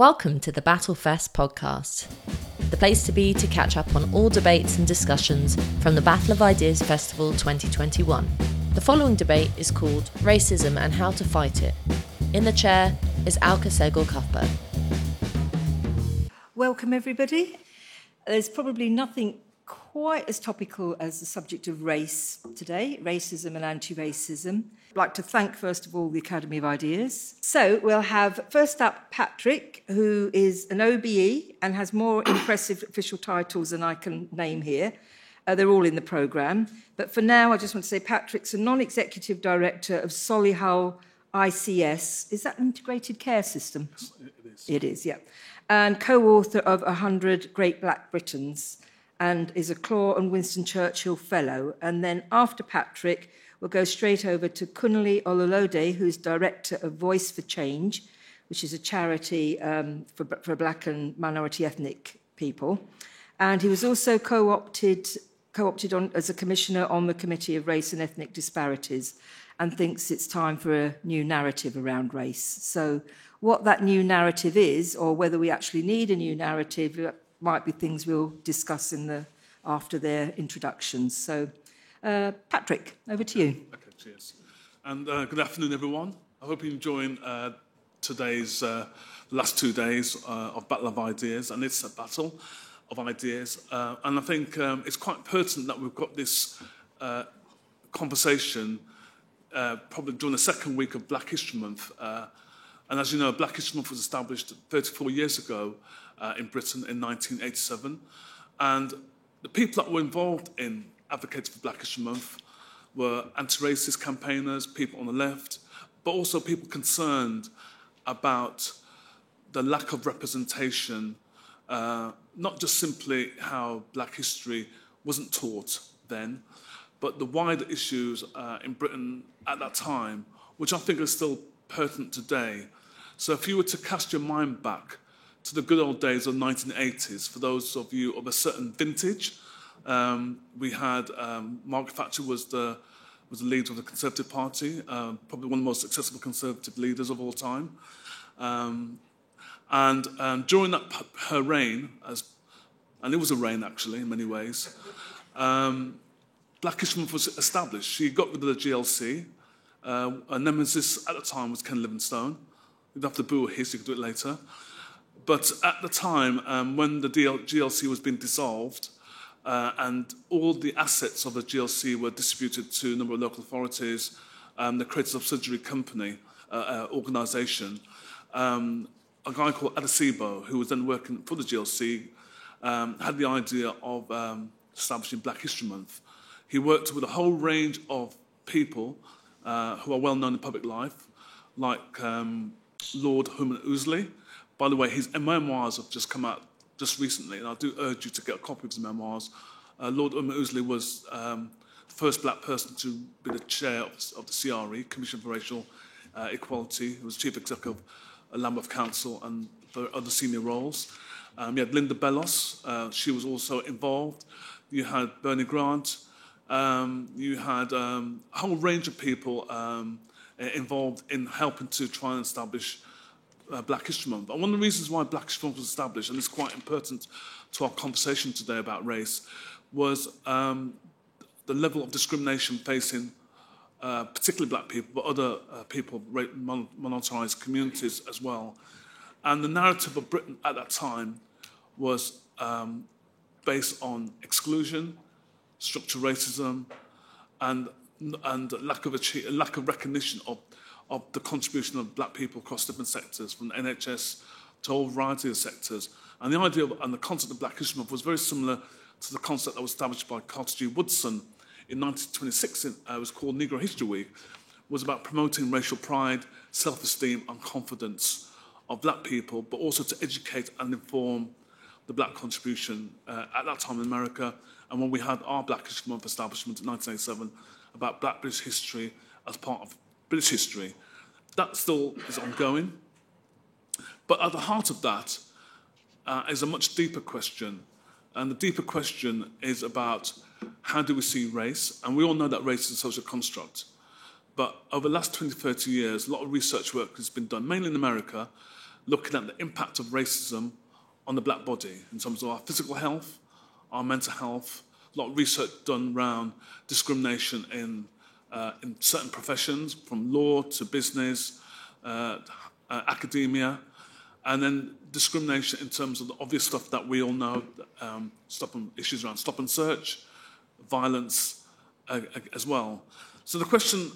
Welcome to the Battlefest podcast, the place to be to catch up on all debates and discussions from the Battle of Ideas Festival 2021. The following debate is called Racism and How to Fight It. In the chair is Alka Sehgal Cuthbert. Welcome, everybody. There's probably nothing quite as topical as the subject of race today racism and anti racism. I'd like to thank, first of all, the Academy of Ideas. So we'll have first up Patrick, who is an OBE and has more impressive official titles than I can name here. Uh, they're all in the programme. But for now, I just want to say Patrick's a non executive director of Solihull ICS. Is that an integrated care system? It is. It is, yeah. And co author of 100 Great Black Britons and is a Clore and Winston Churchill Fellow. And then after Patrick, we'll go straight over to Kunle Olulode, who's director of Voice for Change, which is a charity um, for, for black and minority ethnic people. And he was also co-opted, co-opted on, as a commissioner on the Committee of Race and Ethnic Disparities and thinks it's time for a new narrative around race. So what that new narrative is, or whether we actually need a new narrative, might be things we'll discuss in the, after their introductions. So, uh, Patrick, over to you. Okay, cheers. And uh, good afternoon, everyone. I hope you're enjoying uh, today's uh, last two days uh, of Battle of Ideas, and it's a battle of ideas. And I think um, it's quite pertinent that we've got this conversation probably during the second week of Black History Month. And as you know, Black History Month was established 34 years ago in Britain in 1987. And the people that were involved in advocating for Black History Month were anti-racist campaigners, people on the left, but also people concerned about the lack of representation, uh, not just simply how black history wasn't taught then, but the wider issues uh, in Britain at that time, which I think are still pertinent today. So if you were to cast your mind back to the good old days of 1980s, for those of you of a certain vintage, um, we had um, Margaret Thatcher was the was the leader of the Conservative Party, uh, probably one of the most successful Conservative leaders of all time. Um, and um, during that her reign, as and it was a reign actually in many ways, um, Black was established. She got rid of the GLC. Uh, her nemesis at the time was Ken Livingstone. You'd have to boo his, you could do it later. But at the time, um, when the DL- GLC was being dissolved, uh, and all the assets of the GLC were distributed to a number of local authorities, um, the created subsidiary company, uh, uh, organisation, um, a guy called Addai-Sebo, who was then working for the GLC, um, had the idea of um, establishing Black History Month. He worked with a whole range of people uh, who are well known in public life, like um, Lord Herman Ouseley. By the way, his memoirs have just come out just recently, and I do urge you to get a copy of his memoirs. Uh, Lord Ouseley was um, the first black person to be the chair of, of the CRE, Commission for Racial uh, Equality. He was chief executive of Lambeth Council and for other senior roles. Um, you had Linda Bellos, uh, she was also involved. You had Bernie Grant. Um, you had um, a whole range of people um, involved in helping to try and establish uh, Black History Month. And one of the reasons why Black History Month was established, and it's quite important to our conversation today about race, was um, the level of discrimination facing uh, particularly black people, but other uh, people, minoritized communities as well. And the narrative of Britain at that time was um, based on exclusion, structural racism, and, and lack, of achieve, lack of recognition of, of the contribution of black people across different sectors, from the NHS to a whole variety of sectors. And the idea of, and the concept of Black History Month was very similar to the concept that was established by Carter G. Woodson in 1926, uh, it was called Negro History Week, was about promoting racial pride, self-esteem and confidence of black people, but also to educate and inform the black contribution uh, at that time in America. And when we had our Black History Month establishment in 1987 about black British history as part of British history, that still is ongoing. But at the heart of that uh, is a much deeper question. And the deeper question is about how do we see race? And we all know that race is a social construct. But over the last 20, 30 years, a lot of research work has been done, mainly in America, looking at the impact of racism on the black body in terms of our physical health, our mental health, a lot of research done around discrimination in, uh, in certain professions, from law to business, uh, uh, academia, and then discrimination in terms of the obvious stuff that we all know, um, stop and, issues around stop and search, violence uh, as well. So the question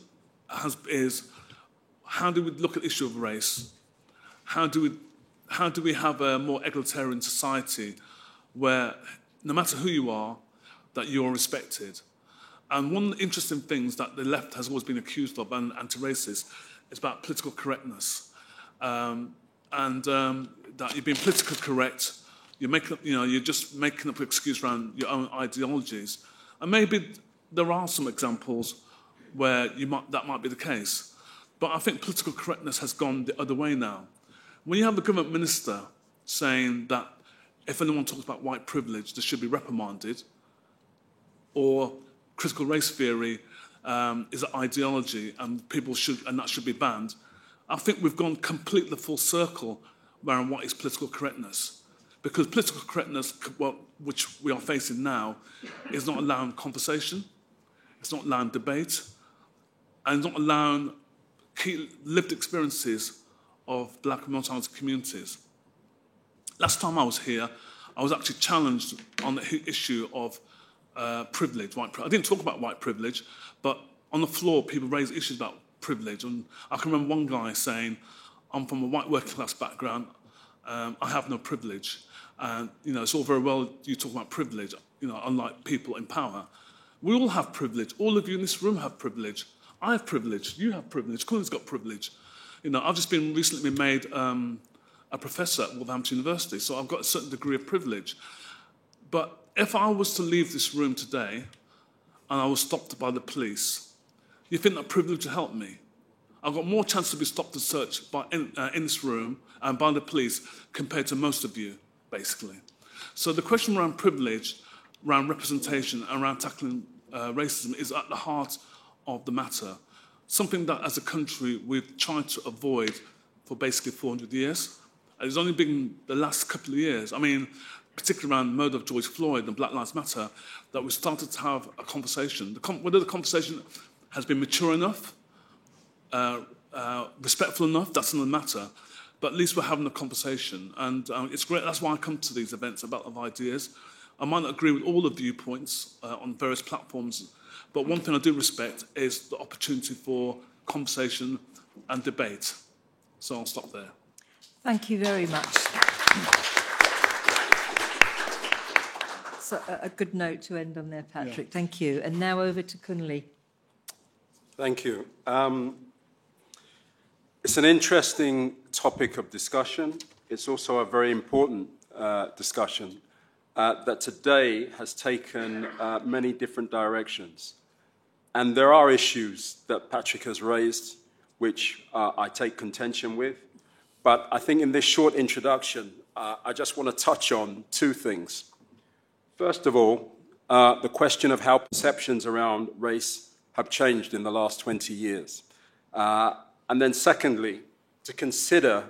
has, is, how do we look at the issue of race? How do we, how do we have a more egalitarian society where no matter who you are, that you're respected? And one of the interesting things that the left has always been accused of, and anti-racist, is about political correctness. Um, and um, that you're being politically correct, you're, making, you know, you're just making up an excuse around your own ideologies. And maybe there are some examples where you might, that might be the case. But I think political correctness has gone the other way now. When you have a government minister saying that if anyone talks about white privilege, they should be reprimanded, or critical race theory um, is an ideology and people should and that should be banned, I think we've gone completely full circle around what is political correctness. Because political correctness, which we are facing now, is not allowing conversation, it's not allowing debate, and it's not allowing key lived experiences of black and minority communities. Last time I was here, I was actually challenged on the issue of uh, privilege, white privilege. I didn't talk about white privilege, but on the floor, people raised issues about privilege. And I can remember one guy saying, I'm from a white working class background, um, I have no privilege. And, you know, it's all very well you talk about privilege, you know, unlike people in power. We all have privilege. All of you in this room have privilege. I have privilege. You have privilege. Colin's got privilege. You know, I've just been recently made um, a professor at Wolverhampton University, so I've got a certain degree of privilege. But if I was to leave this room today and I was stopped by the police you think that privilege will help me? I've got more chance to be stopped and searched by, in, uh, in this room and by the police compared to most of you, basically. So the question around privilege, around representation, around tackling uh, racism is at the heart of the matter. Something that, as a country, we've tried to avoid for basically 400 years. It's only been the last couple of years, I mean, particularly around the murder of George Floyd and Black Lives Matter, that we started to have a conversation. The com- whether the conversation has been mature enough, uh, uh, respectful enough, that's another matter. But at least we're having a conversation. And um, it's great. That's why I come to these events about of ideas. I might not agree with all the viewpoints uh, on various platforms, but one thing I do respect is the opportunity for conversation and debate. So I'll stop there. Thank you very much. So a good note to end on there, Patrick. Yeah. Thank you. And now over to Kunle. Thank you. Um, it's an interesting topic of discussion. It's also a very important uh, discussion uh, that today has taken uh, many different directions. And there are issues that Patrick has raised, which uh, I take contention with. But I think in this short introduction, uh, I just want to touch on two things. First of all, uh, the question of how perceptions around race have changed in the last 20 years. Uh, and then, secondly, to consider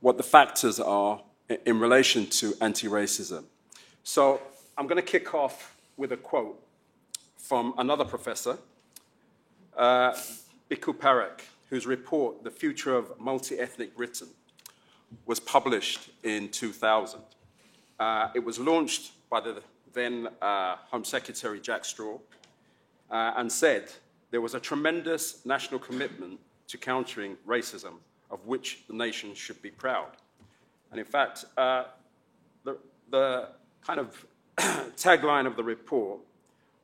what the factors are in relation to anti racism. So, I'm going to kick off with a quote from another professor, uh, Bhikhu Parekh, whose report, The Future of Multi Ethnic Britain, was published in 2000. Uh, it was launched by the then uh, Home Secretary Jack Straw, uh, and said there was a tremendous national commitment to countering racism, of which the nation should be proud. And in fact, uh, the, the kind of tagline of the report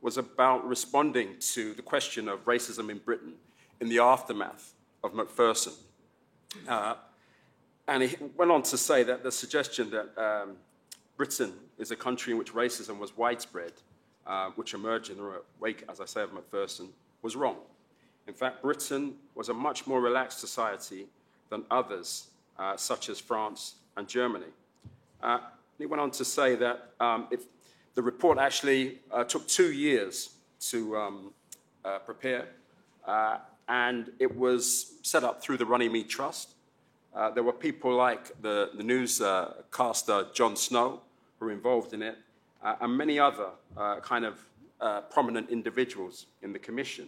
was about responding to the question of racism in Britain in the aftermath of Macpherson. Uh, and he went on to say that the suggestion that um, Britain is a country in which racism was widespread uh, which emerged in the wake, as I say, of Macpherson, was wrong. In fact, Britain was a much more relaxed society than others, uh, such as France and Germany. Uh, he went on to say that um, the report actually uh, took two years to um, uh, prepare, uh, and it was set up through the Runnymede Trust, there were people like the, the newscaster Jon Snow who were involved in it, uh, and many other uh, kind of uh, prominent individuals in the commission.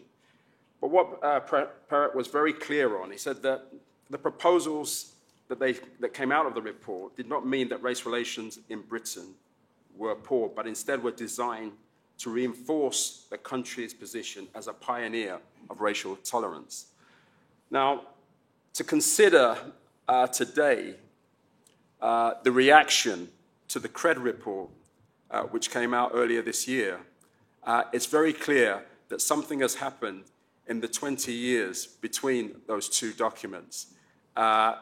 But what uh, Parekh was very clear on, he said that the proposals that, they, that came out of the report did not mean that race relations in Britain were poor, but instead were designed to reinforce the country's position as a pioneer of racial tolerance. Now, to consider uh, today uh, the reaction to the CRED report, uh, which came out earlier this year, uh, it's very clear that something has happened in the 20 years between those two documents. Uh,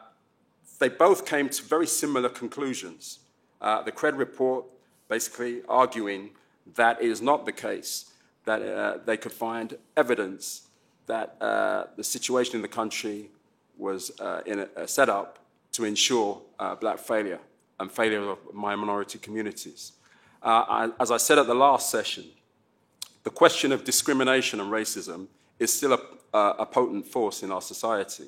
they both came to very similar conclusions. Uh, the CRED report basically arguing that it is not the case, that uh, they could find evidence that uh, the situation in the country was in a, a set up to ensure black failure and failure of my minority communities. as I said at the last session, the question of discrimination and racism is still a, a potent force in our society.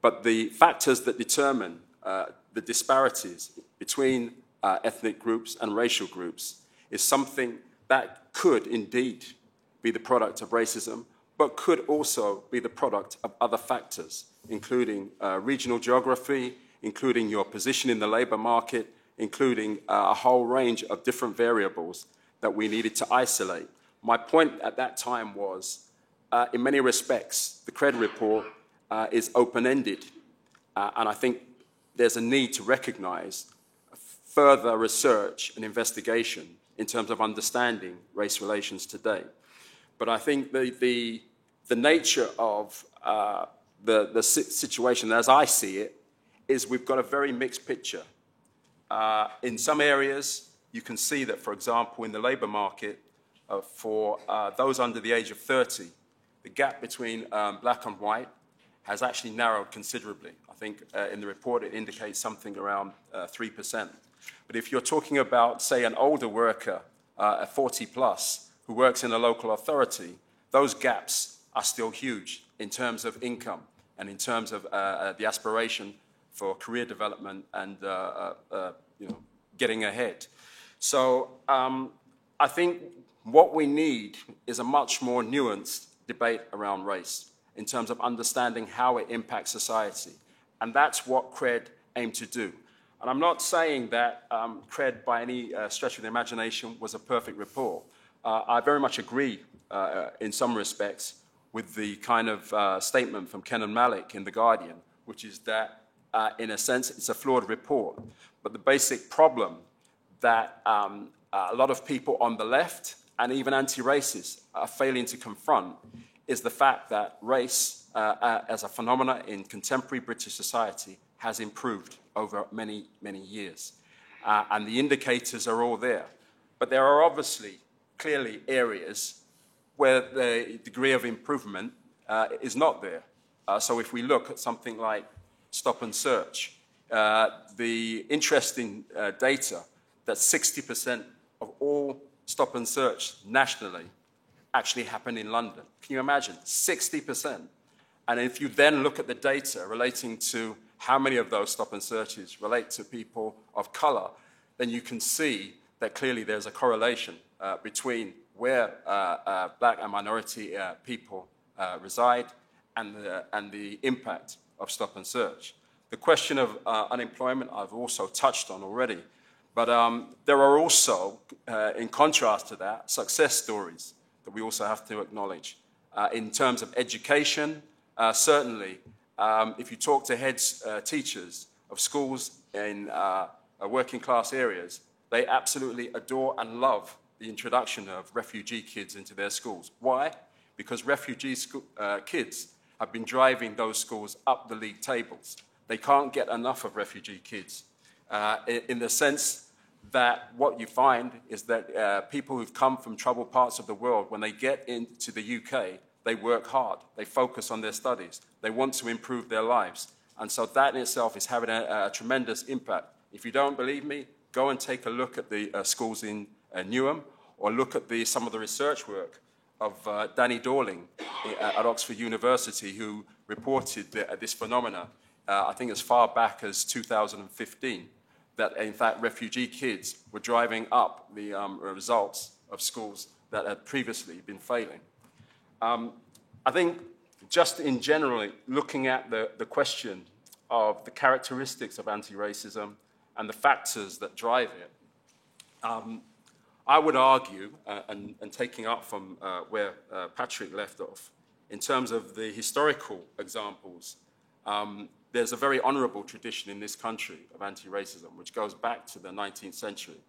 But the factors that determine uh, the disparities between uh, ethnic groups and racial groups is something that could indeed be the product of racism, but could also be the product of other factors, including uh, regional geography, including your position in the labor market, including uh, a whole range of different variables that we needed to isolate. My point at that time was uh, in many respects, the CRED report uh, is open ended. Uh, and I think there's a need to recognize further research and investigation in terms of understanding race relations today. But I think the, the, the nature of uh, the, the situation, as I see it, is we've got a very mixed picture. Uh, in some areas, you can see that, for example, in the labour market, uh, for uh, those under the age of 30, the gap between um, black and white has actually narrowed considerably. I think uh, in the report it indicates something around uh, 3%. But if you're talking about, say, an older worker, uh, a 40 plus, who works in a local authority, those gaps are still huge in terms of income and in terms of uh, uh, the aspiration for career development and uh, you know, getting ahead. So um, I think what we need is a much more nuanced debate around race in terms of understanding how it impacts society. And that's what CRED aimed to do. And I'm not saying that um, CRED, by any uh, stretch of the imagination, was a perfect report. Uh, I very much agree, uh, in some respects, with the kind of uh, statement from Kenan Malik in The Guardian, which is that, uh, in a sense, it's a flawed report. But the basic problem that um, a lot of people on the left and even anti racists are failing to confront is the fact that race uh, uh, as a phenomenon in contemporary British society has improved over many, many years. Uh, and the indicators are all there. But there are obviously, clearly, areas where the degree of improvement uh, is not there. Uh, so if we look at something like stop and search, uh, the interesting data that 60% of all stop and search nationally actually happen in London. Can you imagine? 60%. And if you then look at the data relating to how many of those stop and searches relate to people of color, then you can see that clearly there's a correlation uh, between where uh, uh, black and minority uh, people uh, reside and the, and the impact of stop and search. The question of uh, unemployment I've also touched on already. But um, there are also, uh, in contrast to that, success stories that we also have to acknowledge. Uh, in terms of education, uh, certainly, um, if you talk to heads, uh, teachers of schools in uh, working class areas, they absolutely adore and love the introduction of refugee kids into their schools. Why? Because refugee school, kids have been driving those schools up the league tables. They can't get enough of refugee kids uh, in the sense that what you find is that uh, people who've come from troubled parts of the world, when they get into the UK, they work hard, they focus on their studies, they want to improve their lives. And so that in itself is having a, a tremendous impact. If you don't believe me, go and take a look at the uh, schools in uh, Newham or look at the, some of the research work of uh, Danny Dorling uh, at Oxford University, who reported the, this phenomena uh, I think as far back as 2015, that in fact refugee kids were driving up the um, results of schools that had previously been failing. Um, I think just in general, looking at the, the question of the characteristics of anti-racism and the factors that drive it, um, I would argue, uh, and, and, taking up from uh, where uh, Patrick left off, in terms of the historical examples, um, there's a very honourable tradition in this country of anti-racism, which goes back to the 19th century,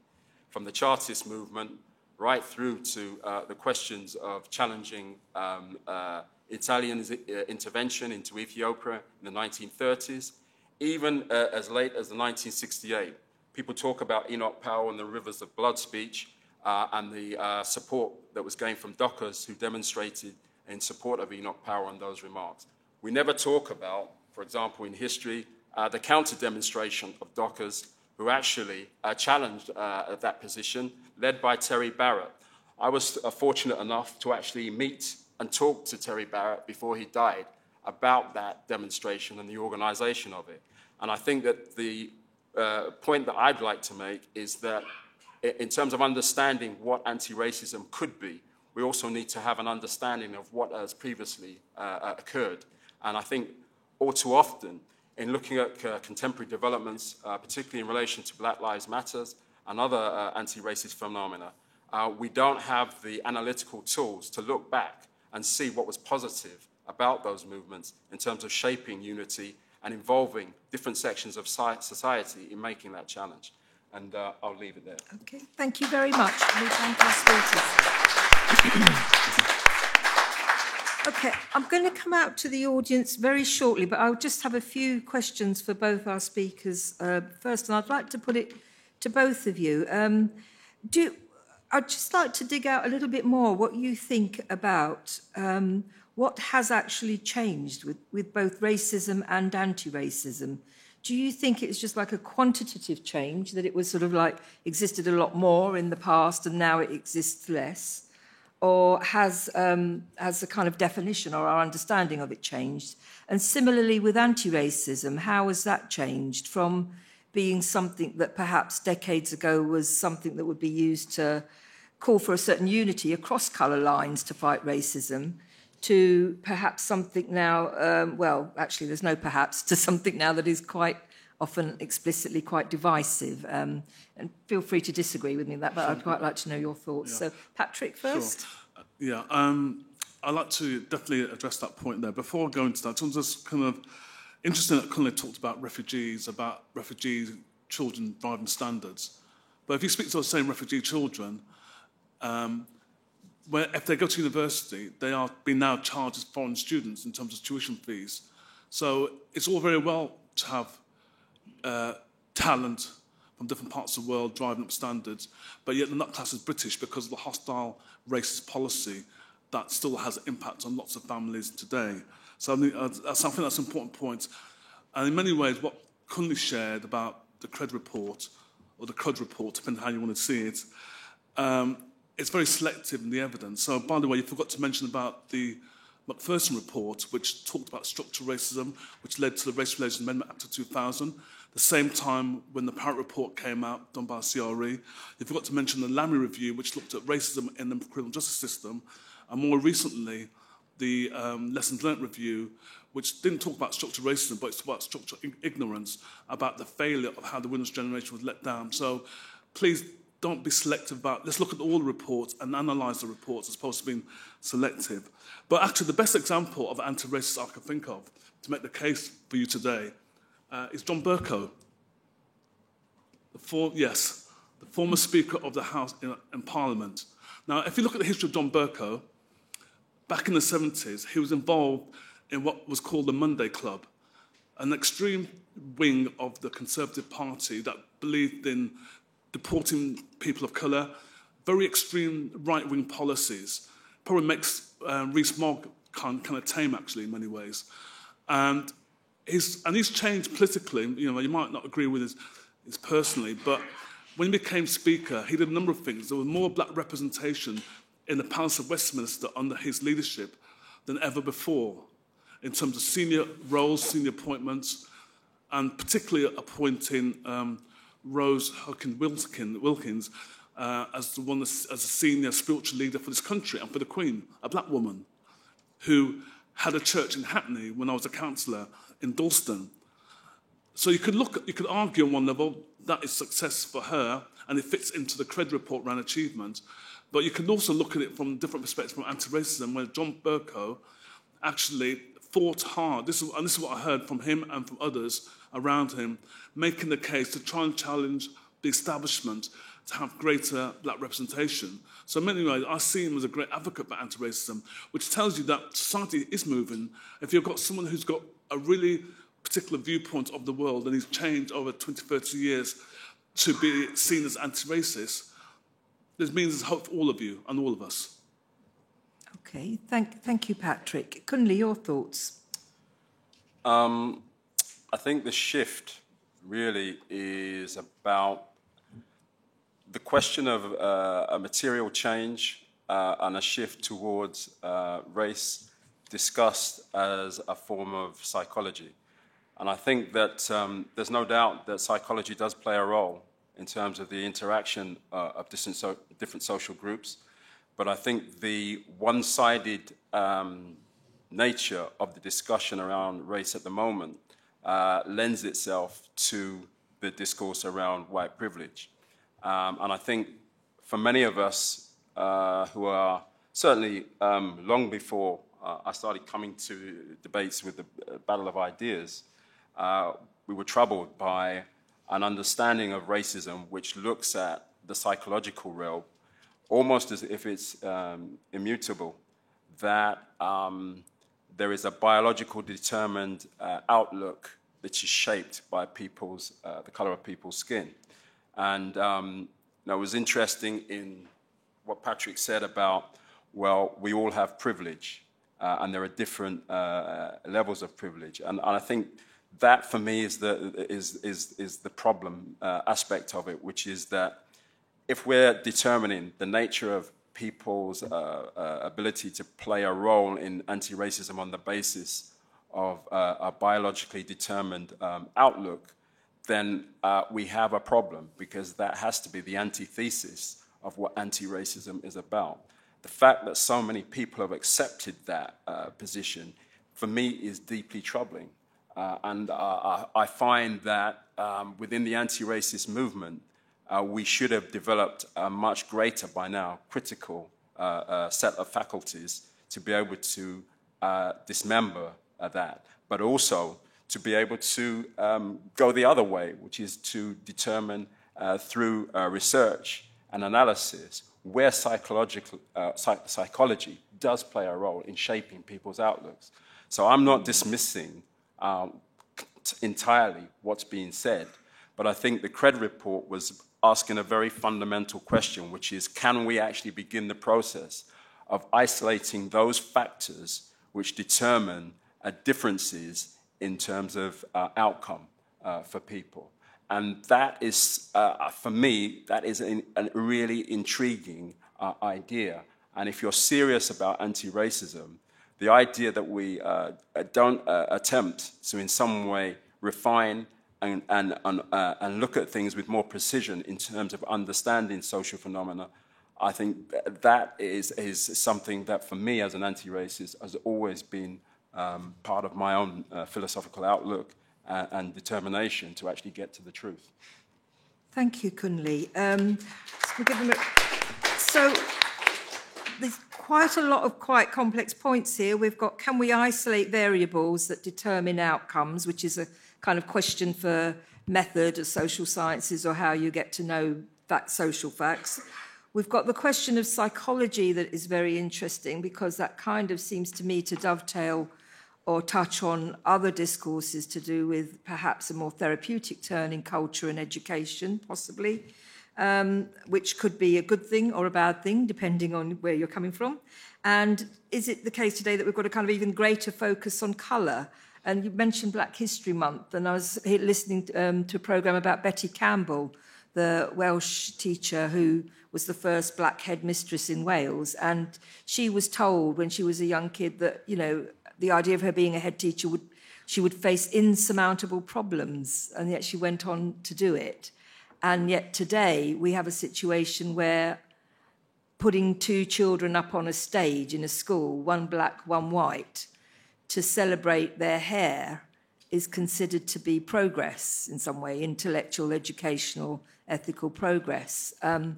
from the Chartist movement right through to uh, the questions of challenging um, uh, Italian uh, intervention into Ethiopia in the 1930s, even as late as the 1968. People talk about Enoch Powell and the Rivers of Blood speech, uh, and the uh, support that was gained from Dockers who demonstrated in support of Enoch Powell on those remarks. We never talk about, for example, in history, uh, the counter demonstration of Dockers who actually uh, challenged uh, that position, led by Terry Barrett. I was uh, fortunate enough to actually meet and talk to Terry Barrett before he died about that demonstration and the organization of it. And I think that the point that I'd like to make is that in terms of understanding what anti-racism could be, we also need to have an understanding of what has previously uh, uh, occurred. And I think all too often, in looking at uh, contemporary developments, uh, particularly in relation to Black Lives Matters and other uh, anti-racist phenomena, uh, we don't have the analytical tools to look back and see what was positive about those movements in terms of shaping unity and involving different sections of society in making that challenge. And uh, I'll leave it there. Okay, thank you very much. We thank our speakers. okay, I'm going to come out to the audience very shortly, but I'll just have a few questions for both our speakers uh, first, and I'd like to put it to both of you. Um, do I'd just like to dig out a little bit more what you think about um, what has actually changed with, with both racism and anti-racism do you think it's just like a quantitative change, that it was sort of like existed a lot more in the past and now it exists less? Or has, um, has the kind of definition or our understanding of it changed? And similarly with anti racism, how has that changed from being something that perhaps decades ago was something that would be used to call for a certain unity across colour lines to fight racism? To perhaps something now, um, well, actually, there's no perhaps, to something now that is quite often explicitly quite divisive. Um, and feel free to disagree with me on that, but sure. I'd quite like to know your thoughts. Yeah. So, Patrick first. Sure. Uh, yeah, um, I'd like to definitely address that point there. Before I go into that, I'm just kind of interesting that Kunle talked about refugees, about refugee children driving standards. But if you speak to those same refugee children, um, where if they go to university, they are being now charged as foreign students in terms of tuition fees. So it's all very well to have uh, talent from different parts of the world driving up standards, but yet they're not classed as British because of the hostile racist policy that still has an impact on lots of families today. So I think uh, that's something that's an important point. And in many ways, what Kunle shared about the CRED report, or the CRUD report, depending on how you want to see it, um, it's very selective in the evidence. So, by the way, you forgot to mention about the Macpherson report, which talked about structural racism, which led to the Race Relations Amendment Act of 2000. The same time when the Parekh report came out, done by CRE, you forgot to mention the Lammy review, which looked at racism in the criminal justice system, and more recently, the um, lessons learnt review, which didn't talk about structural racism, but it's about structural ignorance about the failure of how the Windrush generation was let down. So, please don't be selective about, let's look at all the reports and analyse the reports as opposed to being selective. But actually, the best example of anti-racist I can think of to make the case for you today uh, is John Bercow. The yes, the former Speaker of the House in, in Parliament. Now, if you look at the history of John Bercow, back in the 70s, he was involved in what was called the Monday Club, an extreme wing of the Conservative Party that believed in deporting people of colour, very extreme right wing policies. Probably makes uh, Rees-Mogg kind, kind of tame, actually, in many ways. And he's, and he's changed politically. You know, you might not agree with his, his personally, but when he became Speaker, he did a number of things. There was more black representation in the Palace of Westminster under his leadership than ever before in terms of senior roles, senior appointments. and particularly appointing um, Rose Hawkins Wilkins uh, as, the one, as a senior spiritual leader for this country and for the Queen, a black woman who had a church in Hackney when I was a councillor in Dalston. So you could look, you could argue on one level that is success for her and it fits into the cred report around achievement. But you can also look at it from a different perspectives from anti-racism, where John Bercow actually fought hard. This is, and this is what I heard from him and from others around him, making the case to try and challenge the establishment to have greater black representation. So in many ways, I see him as a great advocate for anti-racism, which tells you that society is moving. If you've got someone who's got a really particular viewpoint of the world and he's changed over 20, 30 years to be seen as anti-racist, this means there's hope for all of you and all of us. Okay, thank, thank you, Patrick. Kunle, your thoughts? Um, I think the shift really is about the question of uh, a material change uh, and a shift towards uh, race discussed as a form of psychology. And I think that um, there's no doubt that psychology does play a role in terms of the interaction uh, of different, so, different, social groups. But I think the one sided um, nature of the discussion around race at the moment uh, lends itself to the discourse around white privilege. Um, and I think for many of us uh, who are certainly um, long before uh, I started coming to debates with the uh, Battle of Ideas, uh, we were troubled by an understanding of racism which looks at the psychological realm almost as if it's um, immutable, that um, there is a biological determined uh, outlook that is shaped by people's, uh, the color of people's skin. And um, it was interesting in what Patrick said about, well, we all have privilege, uh, and there are different uh, levels of privilege. And, and, I think that for me is the, is, is, is the problem uh, aspect of it, which is that if we're determining the nature of people's uh, uh, ability to play a role in anti racism on the basis of a biologically determined um, outlook, then uh, we have a problem because that has to be the antithesis of what anti racism is about. The fact that so many people have accepted that uh, position, for me, is deeply troubling. Uh, and uh, I find that um, within the anti racist movement, uh, we should have developed a much greater, by now, critical uh, set of faculties to be able to dismember that, but also to be able to um, go the other way, which is to determine uh, through uh, research and analysis where psychological, uh, psych- psychology does play a role in shaping people's outlooks. So I'm not dismissing um, entirely what's being said, but I think the CRED report was asking a very fundamental question, which is can we actually begin the process of isolating those factors which determine uh, differences in terms of uh, outcome uh, for people. And that is, uh, for me, that is a really intriguing uh, idea. And if you're serious about anti racism, the idea that we don't attempt to, in some way, refine and, and, and, and, look at things with more precision in terms of understanding social phenomena, I think that is, is something that, for me as an anti racist, has always been um, part of my own uh, philosophical outlook and, uh, and, determination to actually get to the truth. Thank you, Kunle. Um, so there's quite a lot of quite complex points here. We've got can we isolate variables that determine outcomes, which is a kind of question for method of social sciences or how you get to know that social facts. We've got the question of psychology that is very interesting because that kind of seems to me to dovetail or touch on other discourses to do with perhaps a more therapeutic turn in culture and education, possibly, um, which could be a good thing or a bad thing, depending on where you're coming from. And is it the case today that we've got a kind of even greater focus on colour? And you mentioned Black History Month, and I was listening um, to a programme about Betty Campbell, the Welsh teacher who was the first black headmistress in Wales. And she was told when she was a young kid that, you know, the idea of her being a head teacher would she would face insurmountable problems, and yet she went on to do it. And yet today we have a situation where putting two children up on a stage in a school, one black, one white, to celebrate their hair is considered to be progress in some way, intellectual, educational, ethical progress. Um,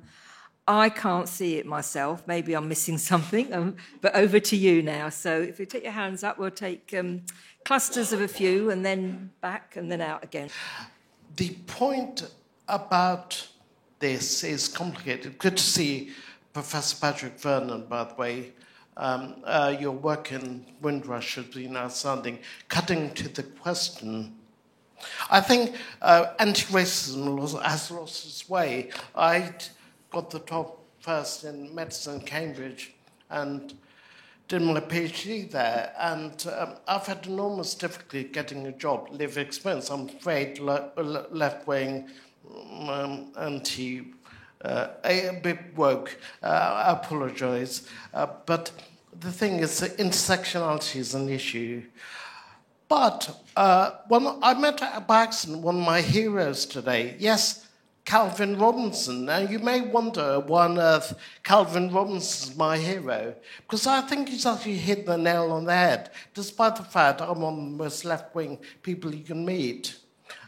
I can't see it myself. Maybe I'm missing something, um, but over to you now. So if you take your hands up, we'll take um, clusters of a few and then back and then out again. The point about this is complicated. Good to see Professor Patrick Vernon, by the way. Um, uh, your work in Windrush has been outstanding. Cutting to the question, I think uh, anti racism has lost its way. I got the top first in medicine, Cambridge, and did my PhD there. And um, I've had enormous difficulty getting a job, live experience. I'm afraid le- left wing, um, anti uh, a bit woke. Uh, I apologize. Uh, but the thing is, intersectionality is an issue. But uh, when I met by accident one of my heroes today, yes, Calvin Robinson. Now, you may wonder why on earth Calvin Robinson is my hero, because I think he's actually hit the nail on the head, despite the fact I'm one of the most left wing people you can meet,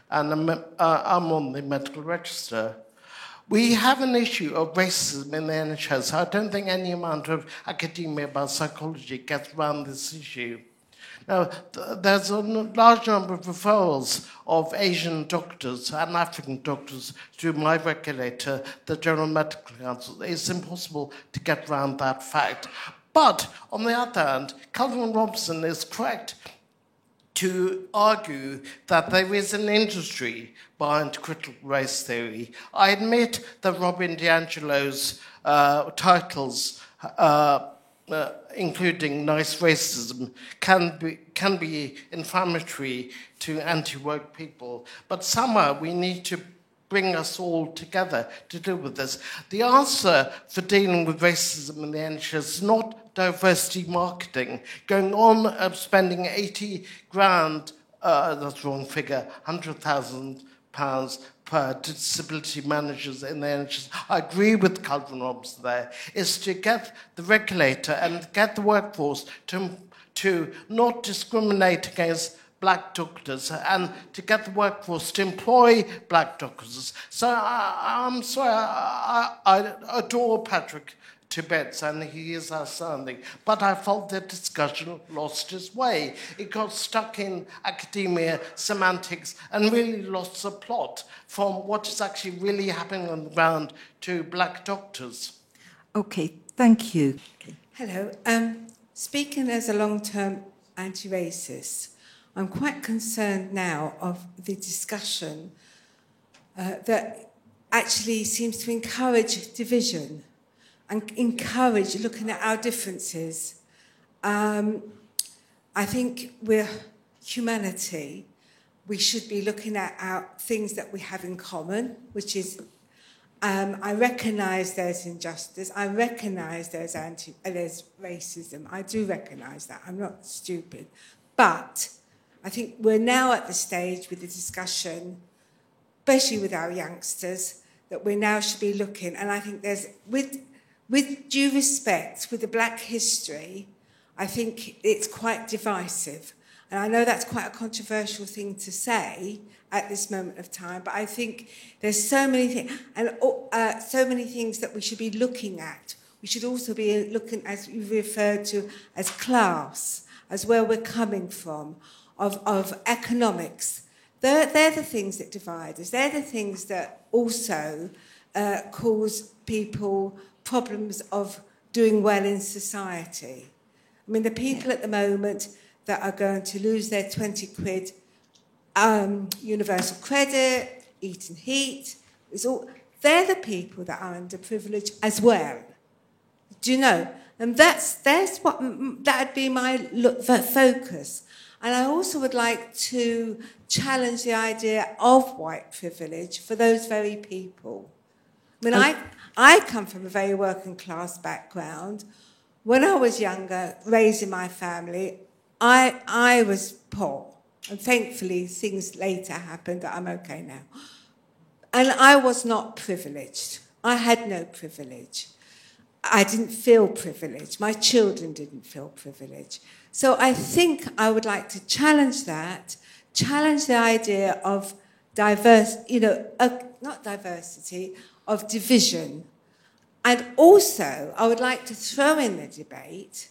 and I'm, uh, I'm on the medical register. We have an issue of racism in the NHS. I don't think any amount of academia about psychology gets around this issue. Now, th- there's a large number of referrals of Asian doctors and African doctors to my regulator, the General Medical Council. It's impossible to get around that fact. But on the other hand, Calvin Robinson is correct to argue that there is an industry behind critical race theory. I admit that Robin DiAngelo's uh, titles, uh, uh, including nice racism, can be, can be inflammatory to anti woke people, but somehow we need to bring us all together to deal with this. The answer for dealing with racism in the NHS is not diversity marketing, going on of spending 80 grand, uh, that's the wrong figure, 100,000 pounds per disability managers in the NHS. I agree with Calvin Robinson there, is to get the regulator and get the workforce to, to not discriminate against black doctors and to get the workforce to employ black doctors. So I, am sorry, I, I, adore Patrick Tibbets and he is outstanding. But I felt the discussion lost its way. It got stuck in academia, semantics, and really lost the plot from what is actually really happening on the ground to black doctors. Okay, thank you. Okay. Hello. Um, speaking as a long term anti racist, I'm quite concerned now of the discussion uh, that actually seems to encourage division and encourage looking at our differences. Um, I think we're humanity. We should be looking at our things that we have in common, which is um, I recognise there's injustice. I recognise there's anti, uh, there's racism. I do recognise that. I'm not stupid, but I think we're now at the stage with the discussion, especially with our youngsters, that we now should be looking. And I think there's with with due respect, with the black history, I think it's quite divisive. And I know that's quite a controversial thing to say at this moment of time, but I think there's so many things, and uh, so many things that we should be looking at. We should also be looking, as you referred to, as class, as where we're coming from, of, of economics. They're, they're the things that divide us. They're the things that also uh, cause people problems of doing well in society. I mean, the people at the moment that are going to lose their 20 quid um, universal credit, eat and heat, is all, they're the people that are underprivileged as well. Do you know? And that's, that's what, that'd be my look, focus. And I also would like to challenge the idea of white privilege for those very people. I mean, I, I come from a very working class background. When I was younger, raising my family, I, I was poor, and thankfully things later happened that I'm okay now. And I was not privileged. I had no privilege. I didn't feel privileged. My children didn't feel privileged. So I think I would like to challenge that, challenge the idea of diverse, you know, not diversity, of division. And also, I would like to throw in the debate,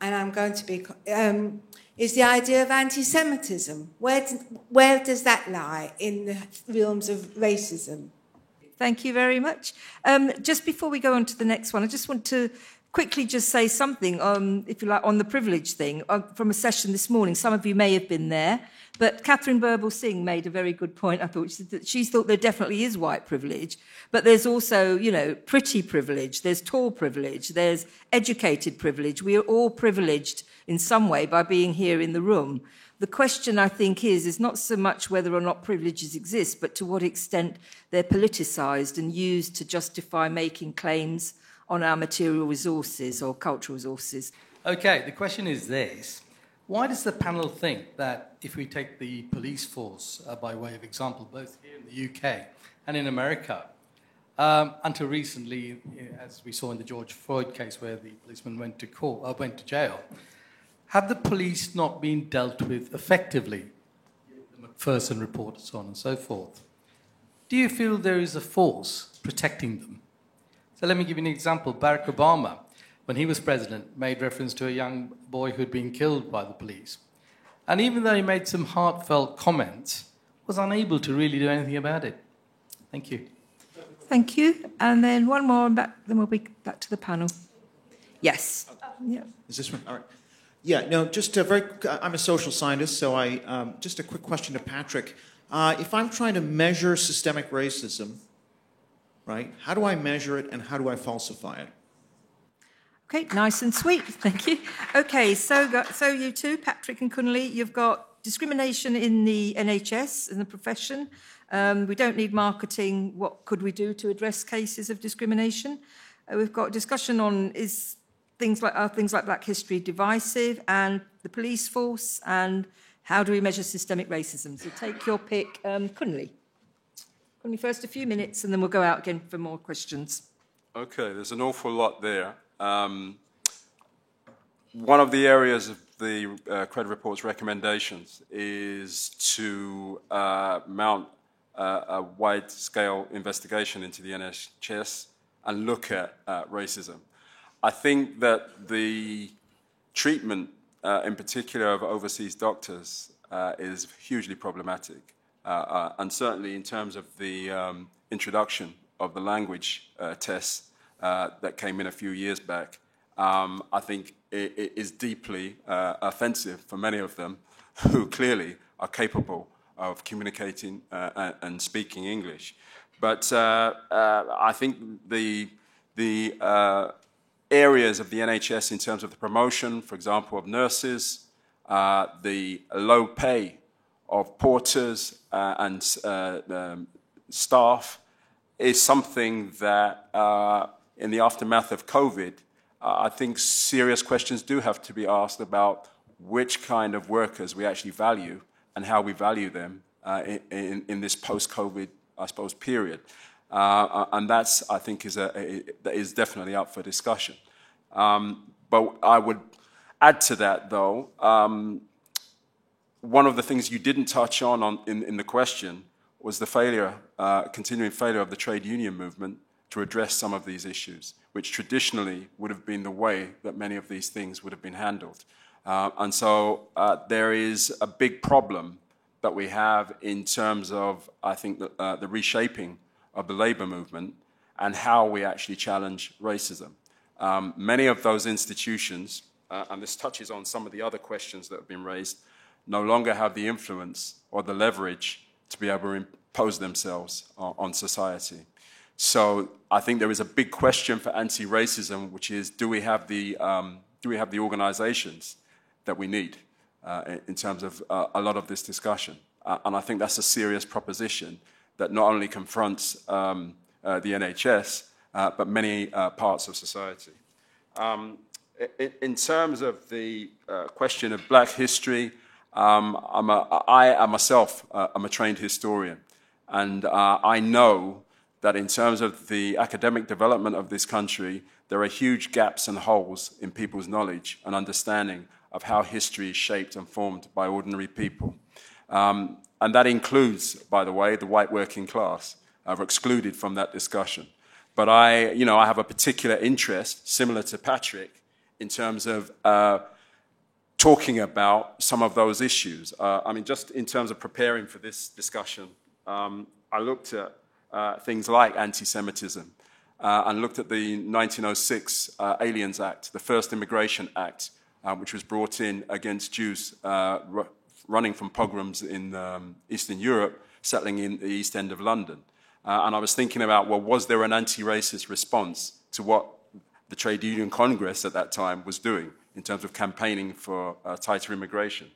and I'm going to be, um, is the idea of anti Semitism. Where, where does that lie in the realms of racism? Thank you very much. Um, just before we go on to the next one, I just want to quickly just say something, um, if you like, on the privilege thing uh, from a session this morning. Some of you may have been there, but Katharine Birbalsingh made a very good point. I thought she, that she thought there definitely is white privilege, but there's also, you know, pretty privilege, there's tall privilege, there's educated privilege. We are all privileged in some way by being here in the room. The question, I think, is, is not so much whether or not privileges exist, but to what extent they're politicized and used to justify making claims on our material resources or cultural resources. Okay, the question is this. Why does the panel think that if we take the police force uh, by way of example, both here in the UK and in America, um, until recently, as we saw in the George Floyd case where the policeman went to court, uh, went to jail, have the police not been dealt with effectively? The Macpherson report, and so on and so forth. Do you feel there is a force protecting them? So let me give you an example. Barack Obama, when he was president, made reference to a young boy who'd been killed by the police. And even though he made some heartfelt comments, was unable to really do anything about it. Thank you. Thank you. And then one more, and back, then we'll be back to the panel. Yes. Yeah. Is this one? All right. Yeah, no, just a very, I'm a social scientist, so I, um, just a quick question to Patrick. Uh, if I'm trying to measure systemic racism, right, how do I measure it and how do I falsify it? Okay, nice and sweet, thank you. Okay, so, so you two, Patrick and Kunle, you've got discrimination in the NHS, in the profession. Um, we don't need marketing. What could we do to address cases of discrimination? Uh, we've got discussion on is things like are things like Black History divisive, and the police force, and how do we measure systemic racism? So take your pick, um, Kunle. Kunle, first a few minutes, and then we'll go out again for more questions. Okay, there's an awful lot there. Um, one of the areas of the uh, CRED report's recommendations is to uh, mount uh, a wide-scale investigation into the NHS and look at uh, racism. I think that the treatment, uh, in particular of overseas doctors, uh, is hugely problematic. And certainly in terms of the um, introduction of the language tests uh, that came in a few years back, um, I think it, it is deeply offensive for many of them who clearly are capable of communicating and speaking English. But I think the, the areas of the NHS in terms of the promotion, for example, of nurses, uh, the low pay of porters uh, and uh, um, staff is something that, uh, in the aftermath of COVID, uh, I think serious questions do have to be asked about which kind of workers we actually value and how we value them uh, in, in, this post-COVID, I suppose, period. Uh, uh, and that's, I think, is, a, a, is definitely up for discussion. Um, but I would add to that, though, um, one of the things you didn't touch on, on in, in, the question was the failure, uh, continuing failure of the trade union movement to address some of these issues, which traditionally would have been the way that many of these things would have been handled. Uh, and so uh, there is a big problem that we have in terms of, I think, the, uh, the reshaping of the labor movement and how we actually challenge racism. Um, many of those institutions, uh, and this touches on some of the other questions that have been raised, no longer have the influence or the leverage to be able to impose themselves on, on society. So I think there is a big question for anti-racism, which is, do we have the, um, do we have the organizations that we need uh, in terms of uh, a lot of this discussion? Uh, and I think that's a serious proposition that not only confronts um, uh, the NHS, uh, but many uh, parts of society. Um, in, terms of the question of black history, um, I'm a, I am myself, I'm a trained historian. And I know that in terms of the academic development of this country, there are huge gaps and holes in people's knowledge and understanding of how history is shaped and formed by ordinary people. Um, and that includes, by the way, the white working class are excluded from that discussion. But I, you know, I have a particular interest, similar to Patrick, in terms of uh, talking about some of those issues. Uh, I mean, just in terms of preparing for this discussion, um, I looked at uh, things like anti Semitism uh, and looked at the 1906 uh, Aliens Act, the first Immigration Act, uh, which was brought in against Jews uh, running from pogroms in um, Eastern Europe, settling in the East End of London. and I was thinking about, well, was there an anti racist response to what the Trade Union Congress at that time was doing in terms of campaigning for tighter immigration?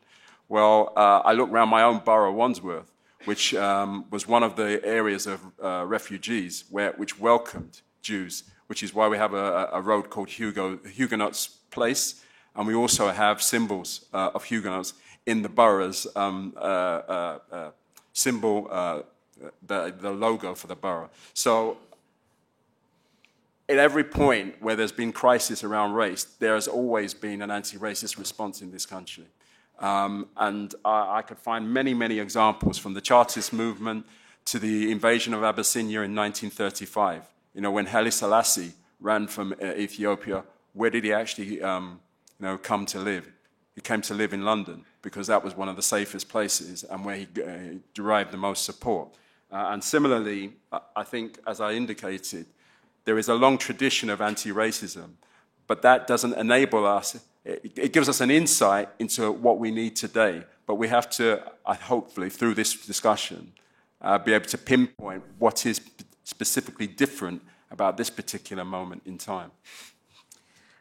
Well, I looked around my own borough, Wandsworth, which um, was one of the areas of uh, refugees where, which welcomed Jews, which is why we have a, a road called Hugo, Huguenots Place, and we also have symbols uh, of Huguenots in the boroughs um, uh, uh, uh symbol, uh, the, the logo for the borough. So at every point where there's been crisis around race, there has always been an anti-racist response in this country. Um, and I, I, could find many, many examples from the Chartist movement to the invasion of Abyssinia in 1935. You know, when Haile Selassie ran from uh, Ethiopia, where did he actually um, you know, come to live? He came to live in London because that was one of the safest places and where he uh, derived the most support. Uh, and similarly, I think, as I indicated, there is a long tradition of anti racism, but that doesn't enable us it, it gives us an insight into what we need today. But we have to, uh, hopefully, through this discussion, uh, be able to pinpoint what is specifically different about this particular moment in time.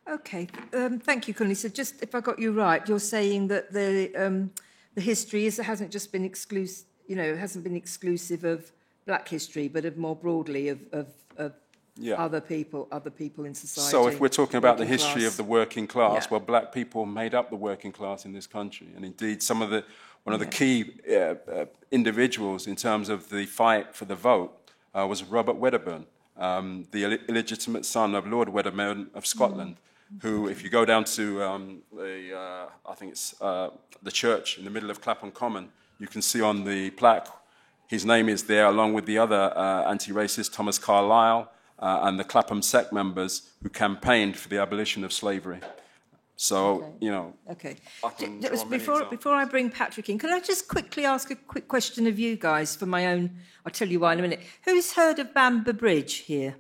Okay, um, thank you, Kunle. So, just if I got you right, you're saying that the um, the history is, hasn't just been exclusive, you know, hasn't been exclusive of Black history, but of more broadly of, of, of yeah. other people, other people in society. So if we're talking about the history class. of the working class, yeah. well, black people made up the working class in this country, and indeed, some of the one of the key uh, uh, individuals in terms of the fight for the vote uh, was Robert Wedderburn, um, the Ill- illegitimate son of Lord Wedderburn of Scotland. Mm. Who, if you go down to um, the, uh, I think it's uh, the church in the middle of Clapham Common, you can see on the plaque his name is there, along with the other uh, anti-racist Thomas Carlyle, uh, and the Clapham sect members who campaigned for the abolition of slavery. So, okay. you know. Okay. Before, before I bring Patrick in, can I just quickly ask a quick question of you guys for my own? I'll tell you why in a minute. Who's heard of Bamber Bridge here?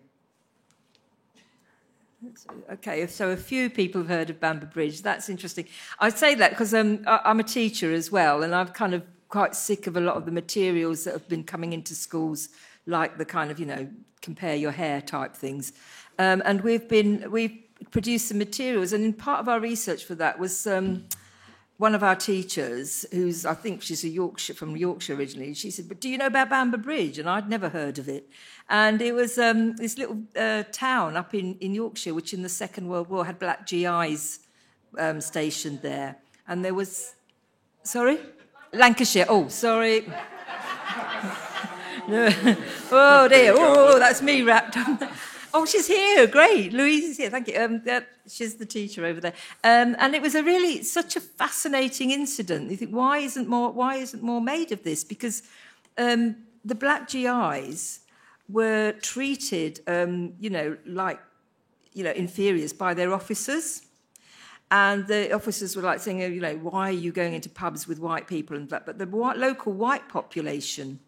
Okay, so a few people have heard of Bamber Bridge. That's interesting. I say that because um, I'm a teacher as well, and I'm kind of quite sick of a lot of the materials that have been coming into schools like the kind of, you know, compare your hair type things. Um, and we've been, we've produced some materials, and in part of our research for that was um, one of our teachers, who's, I think she's a Yorkshire, from Yorkshire originally, she said, but do you know about Bamber Bridge? And I'd never heard of it. And it was um, this little uh, town up in, in Yorkshire, which in the Second World War had black GIs um, stationed there. And there was, sorry? Lancashire. Oh, sorry. oh dear. Oh, that's me wrapped up. Oh, she's here. Great. Louise is here. Thank you. Um, uh, she's the teacher over there. Um, and it was a really such a fascinating incident. You think why isn't more why isn't more made of this? Because um, the black GIs were treated, um, you know, like you know inferiors by their officers. And the officers were like saying, oh, you know, why are you going into pubs with white people and that? But the white, local white population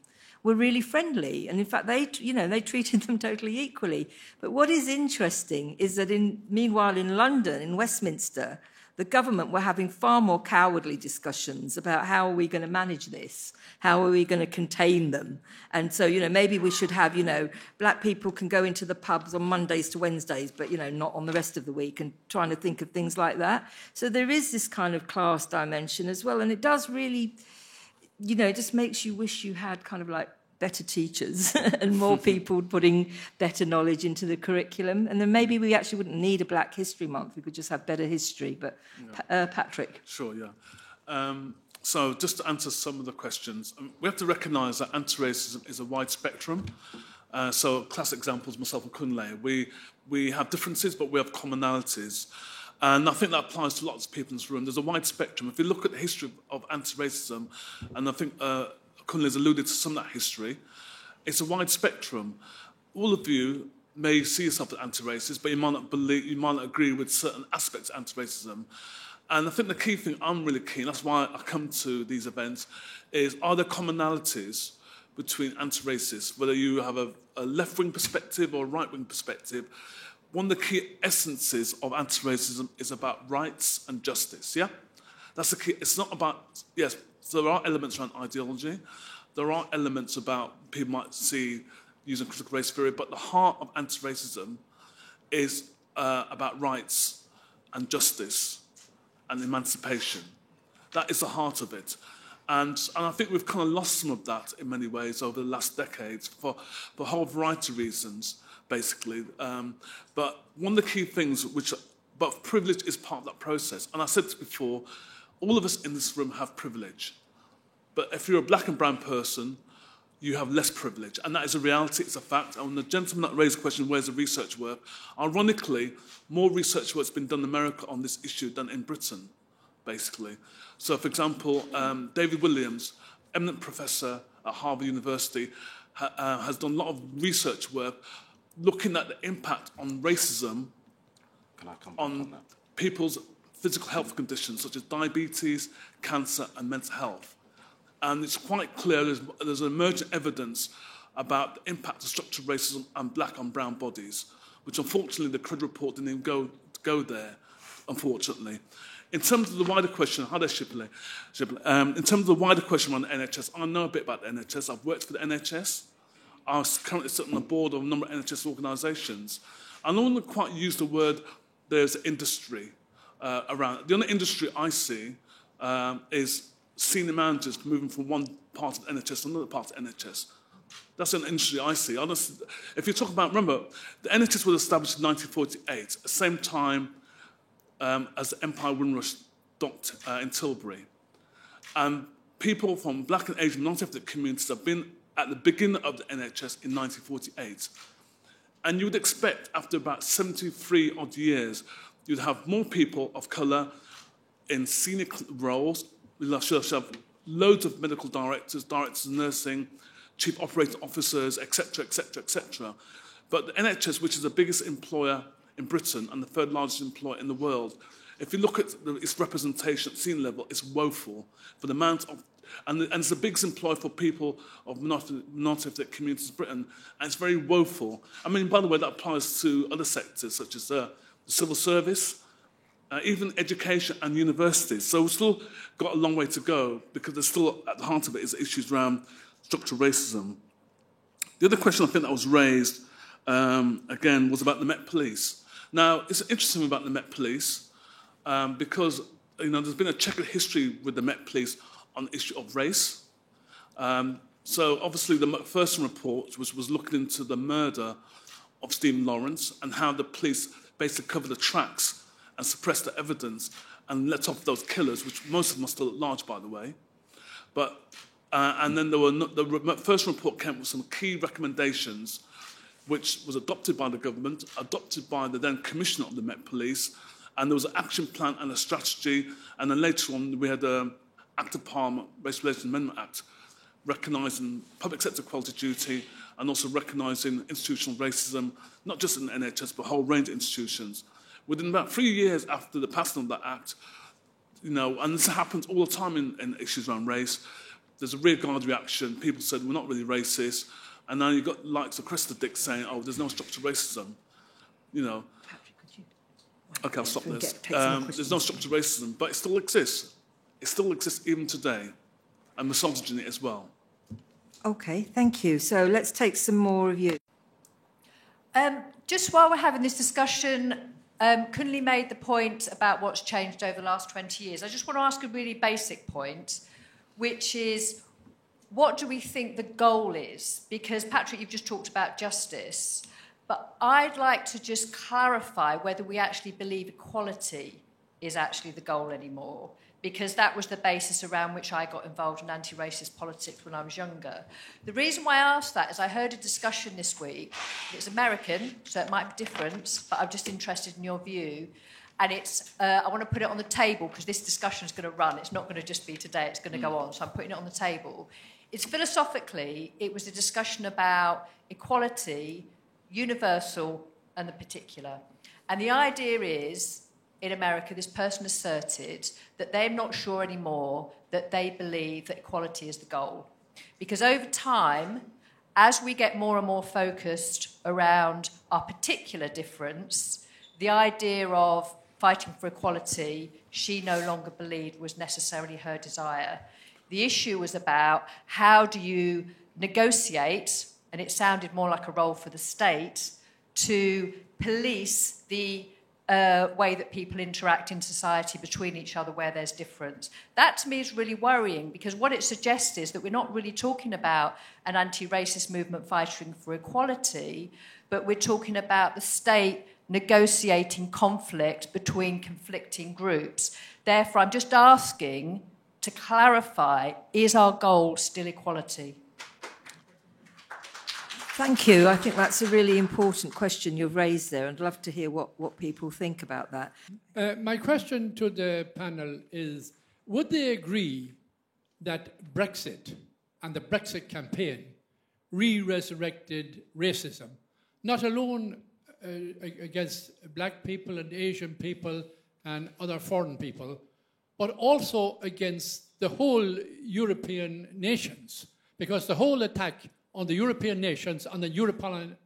were really friendly. And in fact, they, you know, they treated them totally equally. But what is interesting is that in, meanwhile in London, in Westminster, the government were having far more cowardly discussions about how are we going to manage this? How are we going to contain them? And so, you know, maybe we should have, you know, black people can go into the pubs on Mondays to Wednesdays, but, you know, not on the rest of the week and trying to think of things like that. So there is this kind of class dimension as well. And it does really, you know, it just makes you wish you had kind of like better teachers and more people putting better knowledge into the curriculum. And then maybe we actually wouldn't need a Black History Month. We could just have better history. But uh, Patrick. Sure, yeah. Um, so just to answer some of the questions, um, we have to recognise that anti-racism is a wide spectrum. Uh, so classic examples, myself and Kunle, we, we have differences, but we have commonalities. And I think that applies to lots of people in this room. There's a wide spectrum. If you look at the history of, of anti-racism, and I think uh, has alluded to some of that history, it's a wide spectrum. All of you may see yourself as anti-racist, but you might not believe, you might not agree with certain aspects of anti-racism. And I think the key thing I'm really keen, that's why I come to these events, is are there commonalities between anti-racists, whether you have a, a left-wing perspective or a right-wing perspective, one of the key essences of anti-racism is about rights and justice, yeah? That's the key. It's not about, yes, there are elements around ideology. There are elements about, people might see using critical race theory, but the heart of anti-racism is uh, about rights and justice and emancipation. That is the heart of it. And, and I think we've kind of lost some of that in many ways over the last decades for, for a whole variety of reasons basically. Um, but one of the key things which, but privilege is part of that process. And I said this before, all of us in this room have privilege. But if you're a black and brown person, you have less privilege. And that is a reality, it's a fact. And the gentleman that raised the question, where's the research work? Ironically, more research work's been done in America on this issue than in Britain, basically. So, for example, um, David Williams, eminent professor at Harvard University, ha- uh, has done a lot of research work looking at the impact on racism on, on people's physical health conditions such as diabetes, cancer, and mental health. And it's quite clear there's, there's emergent evidence about the impact of structural racism on black and brown bodies, which unfortunately the CRED report didn't even go, go there, unfortunately. In terms of the wider question, how does Shipley? Shipley um, in terms of the wider question on the NHS, I know a bit about the NHS. I've worked for the NHS. I currently sit on the board of a number of NHS organisations. I don't want to quite use the word there's industry uh, around. The only industry I see um, is senior managers moving from one part of NHS to another part of NHS. That's an industry I see. Honestly, if you talk about, remember, the NHS was established in 1948, at the same time um, as the Empire Windrush docked uh, in Tilbury. And people from black and Asian non-ethnic communities have been at the beginning of the NHS in 1948. And you would expect, after about 73 odd years, you'd have more people of colour in senior roles. We should have loads of medical directors, directors of nursing, chief operating officers, etc., etc., etc. But the NHS, which is the biggest employer in Britain and the third largest employer in the world, if you look at the, its representation at senior level, it's woeful for the amount of and, and it's the biggest employer for people of non-ethnic communities in Britain, and it's very woeful. I mean, by the way, that applies to other sectors such as uh, the civil service, uh, even education and universities. So we've still got a long way to go because there's still at the heart of it is issues around structural racism. The other question I think that was raised um, again was about the Met Police. Now, it's interesting about the Met Police um, because you know there's been a checkered history with the Met Police on the issue of race. Um, so obviously the first report was, was looking into the murder of Stephen Lawrence and how the police basically covered the tracks and suppressed the evidence and let off those killers, which most of them are still at large, by the way. But, uh, and then there were no, the first report came with some key recommendations, which was adopted by the government, adopted by the then commissioner of the Met Police, and there was an action plan and a strategy. And then later on, we had a, Act of Parliament, Race Relations Amendment Act, recognising public sector quality duty and also recognising institutional racism, not just in the NHS, but a whole range of institutions. Within about three years after the passing of that act, you know, and this happens all the time in, in issues around race, there's a rearguard reaction. People said, we're not really racist. And now you've got likes of Cressida Dick saying, oh, there's no structural racism. You know. Okay, I'll stop this. Um, there's no structural racism, but it still exists. It still exists even today, and misogyny as well. Okay, thank you. So let's take some more of you. Um, just while we're having this discussion, um, Kunle made the point about what's changed over the last 20 years. I just want to ask a really basic point, which is what do we think the goal is? Because, Patrick, you've just talked about justice, but I'd like to just clarify whether we actually believe equality is actually the goal anymore, because that was the basis around which I got involved in anti racist politics when I was younger. The reason why I asked that is I heard a discussion this week. It's American, so it might be different, but I'm just interested in your view. And it's, uh, I want to put it on the table because this discussion is going to run. It's not going to just be today, it's going to go on. So I'm putting it on the table. It's philosophically, it was a discussion about equality, universal, and the particular. And the idea is, in America, this person asserted that they're not sure anymore that they believe that equality is the goal. Because over time, as we get more and more focused around our particular difference, the idea of fighting for equality, she no longer believed was necessarily her desire. The issue was about how do you negotiate, and it sounded more like a role for the state, to police the uh, way that people interact in society between each other where there's difference. That to me is really worrying because what it suggests is that we're not really talking about an anti racist movement fighting for equality, but we're talking about the state negotiating conflict between conflicting groups. Therefore, I'm just asking to clarify is our goal still equality? Thank you. I think that's a really important question you've raised there, and I'd love to hear what, what people think about that. Uh, my question to the panel is Would they agree that Brexit and the Brexit campaign re resurrected racism, not alone uh, against black people and Asian people and other foreign people, but also against the whole European nations, because the whole attack on the European nations and the European,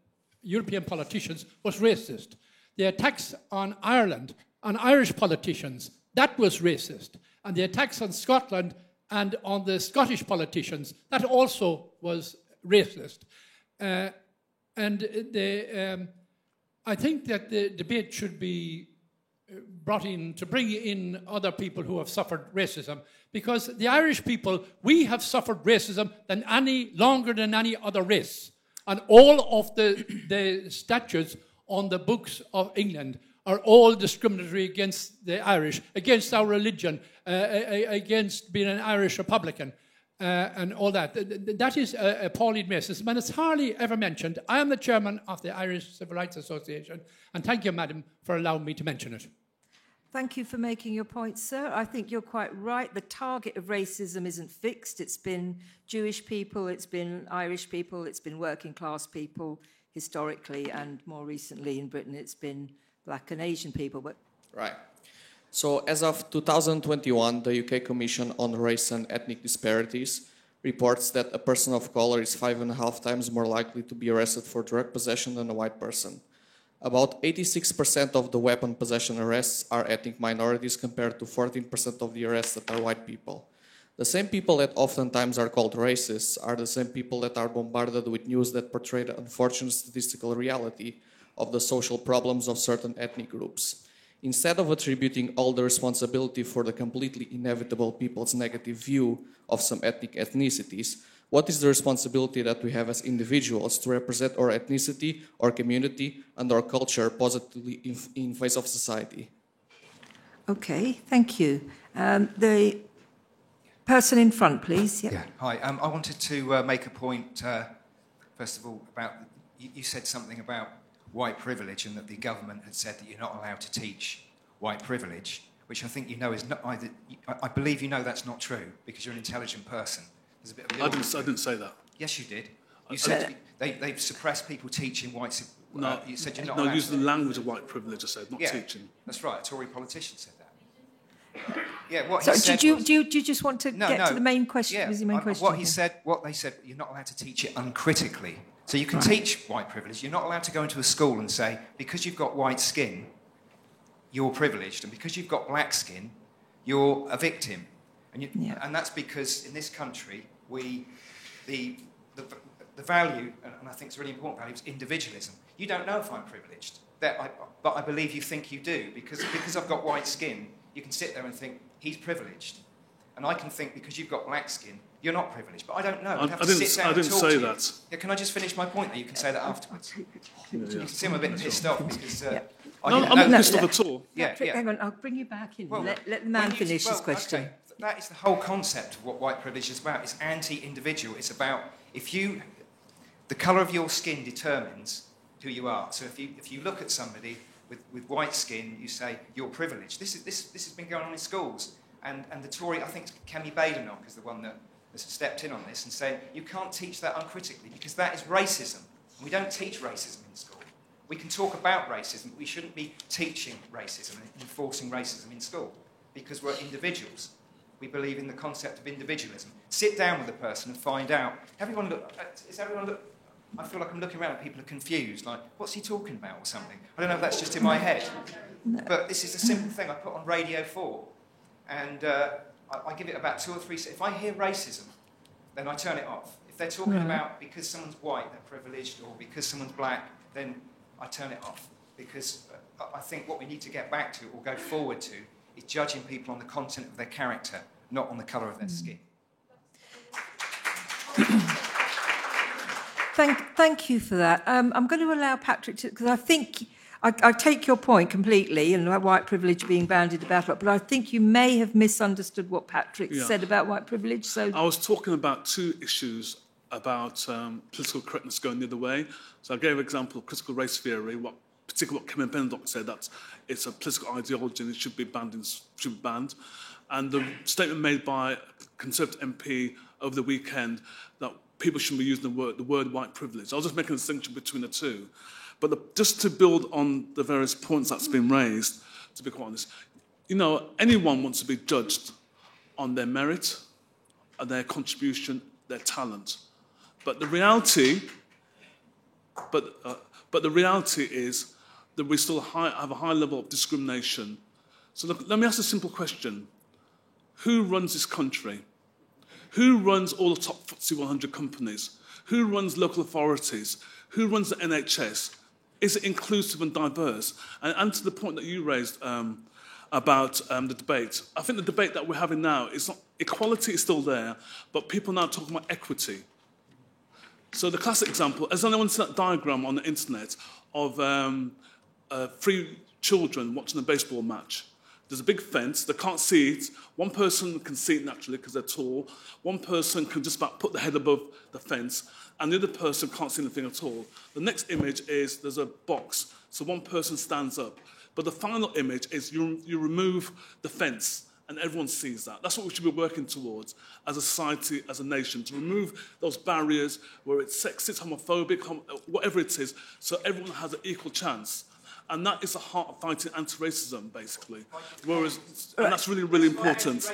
European politicians was racist. The attacks on Ireland, on Irish politicians, that was racist. And the attacks on Scotland and on the Scottish politicians, that also was racist. Uh, and the, um, I think that the debate should be brought in to bring in other people who have suffered racism because the Irish people, we have suffered racism than any longer than any other race. And all of the, the statutes on the books of England are all discriminatory against the Irish, against our religion, uh, against being an Irish Republican. Uh, and all that. That is a appalling racism, and it's hardly ever mentioned. I am the chairman of the Irish Civil Rights Association, and thank you, madam, for allowing me to mention it. Thank you for making your point, sir. I think you're quite right. The target of racism isn't fixed. It's been Jewish people, it's been Irish people, it's been working class people historically, and more recently in Britain, it's been black and Asian people. But right. So, as of 2021, the UK Commission on Race and Ethnic Disparities reports that a person of color is five and a half times more likely to be arrested for drug possession than a white person. About 86% of the weapon possession arrests are ethnic minorities compared to 14% of the arrests that are white people. The same people that oftentimes are called racists are the same people that are bombarded with news that portray the unfortunate statistical reality of the social problems of certain ethnic groups. Instead of attributing all the responsibility for the completely inevitable people's negative view of some ethnic ethnicities, what is the responsibility that we have as individuals to represent our ethnicity, our community, and our culture positively in, in face of society? Okay, thank you. Um, the person in front, please. Yep. Yeah, hi. Um, I wanted to uh, make a point, uh, first of all, about you, you said something about white privilege and that the government had said that you're not allowed to teach white privilege, which I think you know is not either, I believe you know that's not true because you're an intelligent person. There's a bit of I, didn't, I didn't say that. Yes, you did. You said they, they've suppressed people teaching white. Uh, no, you said you're not. No, use the language of white privilege. I said, not yeah, teaching. That's right. A Tory politician said that. Yeah, what so he said. Do you, was, do, you, do you just want to no, get no, to the main question? Yeah, the main question what he said, what they said, you're not allowed to teach it uncritically. So you can right. teach white privilege. You're not allowed to go into a school and say, because you've got white skin, you're privileged, and because you've got black skin, you're a victim. And, you, yeah. and that's because in this country, we, the, the, the value, and I think it's a really important value, is individualism. You don't know if I'm privileged, I, but I believe you think you do, because, because I've got white skin, you can sit there and think, he's privileged. And I can think, because you've got black skin, you're not privileged. But I don't know. I- I'd have I to didn't- sit down I and didn't talk say to you. that. Yeah, can I just finish my point? There, you can say that afterwards. Yeah, You yeah. can see I'm a bit pissed off because. Uh, I No, didn't I'm not pissed off at all. Yeah, yeah. hang on, I'll bring you back in. Well, let, let the man you- finish well, his question. okay, That is the whole concept of what white privilege is about. It's anti-individual. It's about if you, the colour of your skin determines who you are. So if you if you look at somebody with, with white skin, you say you're privileged. This is this this has been going on in schools, and and the Tory, I think Kemi Badenoch is the one that has stepped in on this and said you can't teach that uncritically because that is racism. We don't teach racism in school. We can talk about racism, but we shouldn't be teaching racism and enforcing racism in school because we're individuals. We believe in the concept of individualism. Sit down with a person and find out. Everyone look. uh, Is everyone look? I feel like I'm looking around and people are confused. Like, what's he talking about or something? I don't know if that's just in my head. But this is a simple thing I put on Radio 4. And uh, I, I give it about two or three. If I hear racism, then I turn it off. If they're talking Right. about because someone's white, they're privileged, or because someone's black, then I turn it off. Because uh, I think what we need to get back to or go forward to is judging people on the content of their character, not on the colour of their skin. Thank, thank you for that. Um, I'm going to allow Patrick to, because I think I, I take your point completely, and white privilege being bandied about, but I think you may have misunderstood what Patrick Yeah. said about white privilege. So I was talking about two issues about um, political correctness going the other way. So I gave an example of critical race theory, what particularly what Kemi Badenoch said that it's a political ideology and it should be banned. In, should be banned. And the statement made by a Conservative MP over the weekend that people shouldn't be using the word, the word white privilege. I was just making a distinction between the two. But the, just to build on the various points that's been raised, to be quite honest, you know, anyone wants to be judged on their merit, and their contribution, their talent. But the reality, but, uh, but the reality is that we still high, have a high level of discrimination. So look, let me ask a simple question. Who runs this country? Who runs all the top FTSE 100 companies? Who runs local authorities? Who runs the NHS? Is it inclusive and diverse? And, and to the point that you raised um, about um, the debate, I think the debate that we're having now is not equality is still there, but people now talking about equity. So the classic example, has anyone seen that diagram on the internet of um, uh, three children watching a baseball match? There's a big fence, they can't see it. One person can see it naturally because they're tall. One person can just about put the head above the fence, and the other person can't see anything at all. The next image is there's a box, so one person stands up. But the final image is you, you remove the fence, and everyone sees that. That's what we should be working towards as a society, as a nation, to remove those barriers where it's sexist, homophobic, hom- whatever it is, so everyone has an equal chance. And that is the heart of fighting anti-racism, basically. Whereas, and that's really, really important.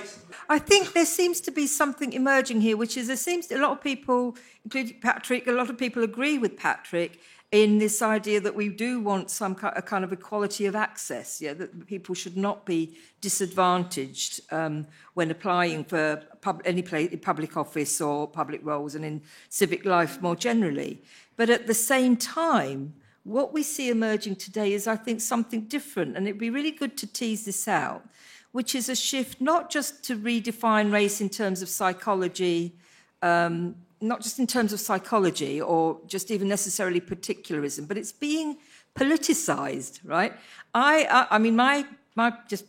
I think there seems to be something emerging here, which is there seems a lot of people, including Patrick, a lot of people agree with Patrick in this idea that we do want some ki- a kind of equality of access, yeah, that people should not be disadvantaged um, when applying for pub- any place, public office or public roles and in civic life more generally. But at the same time, what we see emerging today is, I think, something different, and it'd be really good to tease this out, which is a shift not just to redefine race in terms of psychology, um, not just in terms of psychology or just even necessarily particularism, but it's being politicized, right? I, I, I mean, my, my just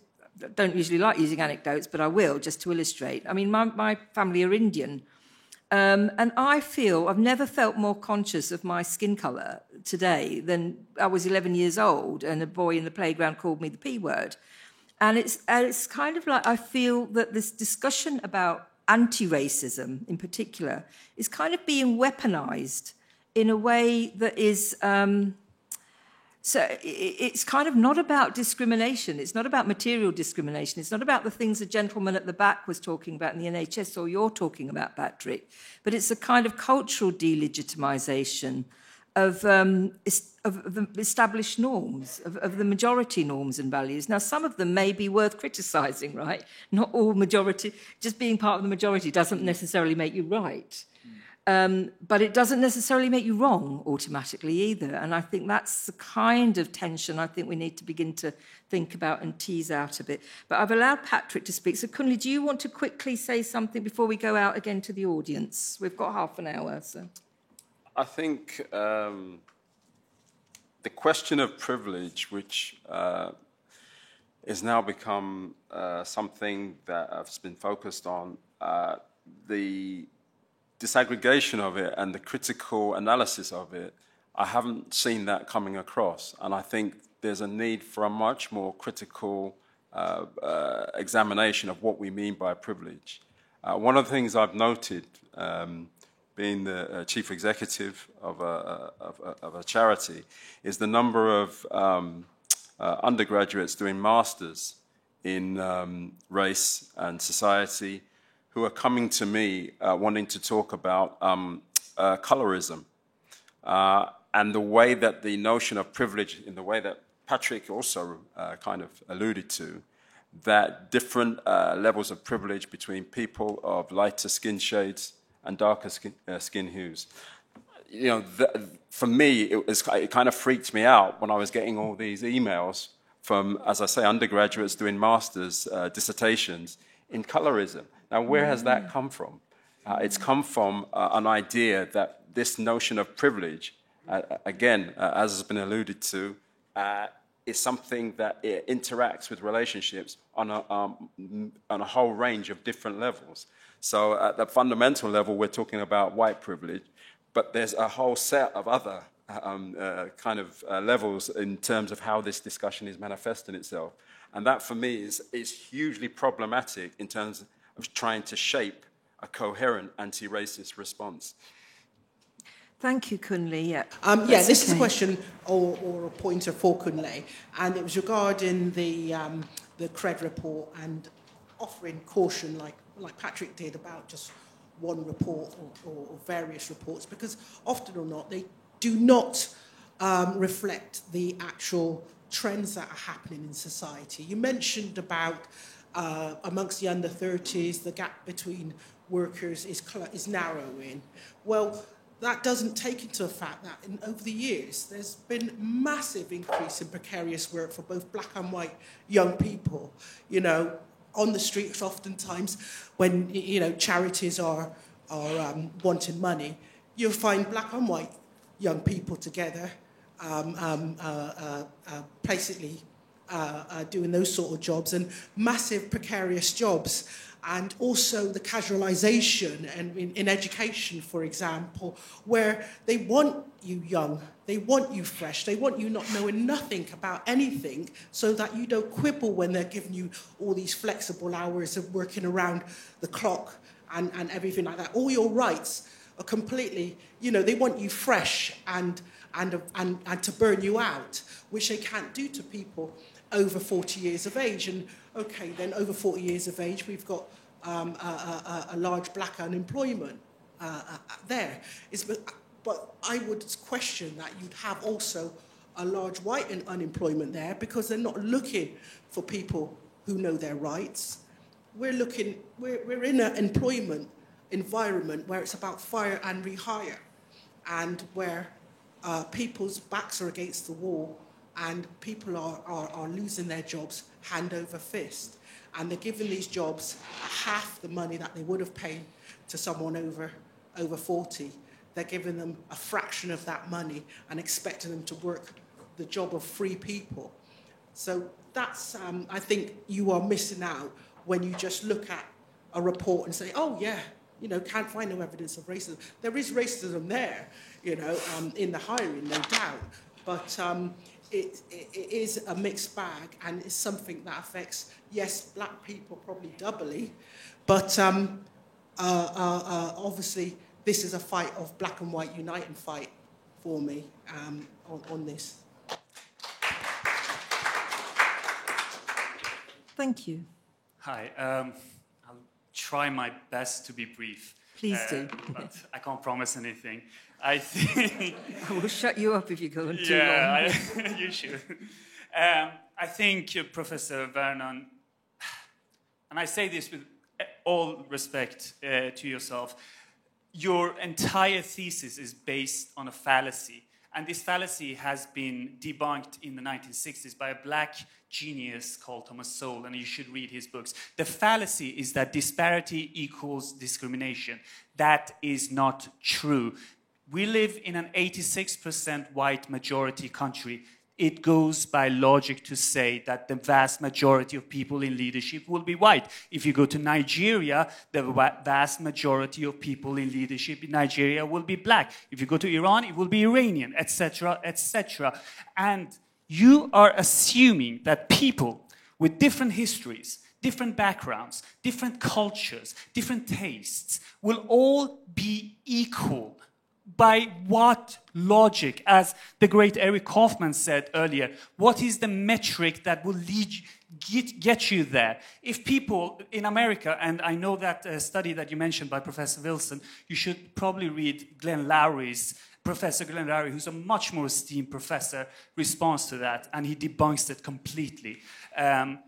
don't usually like using anecdotes, but I will just to illustrate. I mean, my, my family are Indian. Um, and I feel I've never felt more conscious of my skin colour today than I was 11 years old, and a boy in the playground called me the P word. And it's, and it's kind of like I feel that this discussion about anti racism in particular is kind of being weaponized in a way that is. Um, so it's kind of not about discrimination. It's not about material discrimination. It's not about the things the gentleman at the back was talking about in the NHS or you're talking about, Patrick. But it's a kind of cultural delegitimization of, um, of established norms, of, of the majority norms and values. Now, some of them may be worth criticizing, right? Not all majority, just being part of the majority doesn't necessarily make you right. Um, but it doesn't necessarily make you wrong automatically either. And I think that's the kind of tension I think we need to begin to think about and tease out a bit. But I've allowed Patrick to speak. So, Kunle, do you want to quickly say something before we go out again to the audience? We've got half an hour. So. I think um, the question of privilege, which uh, has now become uh, something that has been focused on, uh, the disaggregation of it and the critical analysis of it, I haven't seen that coming across. And I think there's a need for a much more critical uh, uh, examination of what we mean by privilege. Uh, one of the things I've noted, um, being the uh, chief executive of a, of, a, of a, charity, is the number of um, uh, undergraduates doing masters in um, race and society who are coming to me uh, wanting to talk about um, uh, colorism uh, and the way that the notion of privilege, in the way that Patrick also uh, kind of alluded to, that different uh, levels of privilege between people of lighter skin shades and darker skin, uh, skin hues. You know, the, for me, it, was, it kind of freaked me out when I was getting all these emails from, as I say, undergraduates doing master's dissertations in colorism. Now, where has that come from? Uh, it's come from uh, an idea that this notion of privilege, uh, again, uh, as has been alluded to, uh, is something that interacts with relationships on a, um, on a whole range of different levels. So, at the fundamental level, we're talking about white privilege, but there's a whole set of other um, uh, kind of levels in terms of how this discussion is manifesting itself. And that, for me, is, is hugely problematic in terms of trying to shape a coherent anti racist response. Thank you, Kunle. Yeah, um, yeah this okay. is a question or, or, a pointer for Kunle, and it was regarding the, um, the CRED report and offering caution, like, like Patrick did, about just one report or, or, or various reports, because often or not, they do not um, reflect the actual trends that are happening in society. You mentioned about uh, amongst the under 30s, the gap between workers is, is narrowing. Well, that doesn't take into account that in, over the years, there's been massive increase in precarious work for both black and white young people. You know, on the streets, oftentimes, when you know charities are are um, wanting money, you'll find black and white young people together, um, um, uh, uh, uh, basically uh, uh, doing those sort of jobs and massive precarious jobs. And also the casualization and in, in education, for example, where they want you young, they want you fresh, they want you not knowing nothing about anything so that you don't quibble when they're giving you all these flexible hours of working around the clock and, and everything like that. All your rights are completely, you know, they want you fresh and, and, and, and to burn you out, which they can't do to people over 40 years of age. And okay, then over 40 years of age, we've got um, a, a, a, large black unemployment uh, uh, there. It's, but, but I would question that you'd have also a large white unemployment there because they're not looking for people who know their rights. We're looking, we're, we're in an employment environment where it's about fire and rehire and where uh, people's backs are against the wall and people are, are, are losing their jobs hand over fist. And they're giving these jobs half the money that they would have paid to someone over, over 40. They're giving them a fraction of that money and expecting them to work the job of free people. So that's, um, I think you are missing out when you just look at a report and say, oh, yeah, you know, can't find no evidence of racism. There is racism there, you know, um, in the hiring, no doubt. But um, it, it, it is a mixed bag and it's something that affects, yes, black people probably doubly, but um, uh, uh, uh, obviously this is a fight of black and white uniting fight for me um, on, on this. Thank you. Hi. Um, I'll try my best to be brief. Please do. Uh, but I can't promise anything. I think. I will shut you up if you go on too yeah, long. I, you should. Um, I think uh, Professor Vernon, and I say this with all respect uh, to yourself, your entire thesis is based on a fallacy. And this fallacy has been debunked in the 1960s by a black genius called Thomas Sowell, and you should read his books. The fallacy is that disparity equals discrimination. That is not true. We live in an 86% white majority country it goes by logic to say that the vast majority of people in leadership will be white. If you go to Nigeria, the vast majority of people in leadership in Nigeria will be black. If you go to Iran, it will be Iranian, etc., etc. And you are assuming that people with different histories, different backgrounds, different cultures, different tastes will all be equal by what logic? As the great Eric Kaufmann said earlier, what is the metric that will lead get, get you there? If people in America, and I know that uh, study that you mentioned by Professor Wilson, you should probably read Glenn Loury's Professor Glenn Loury, who's a much more esteemed professor, responds to that, and he debunks it completely. Um,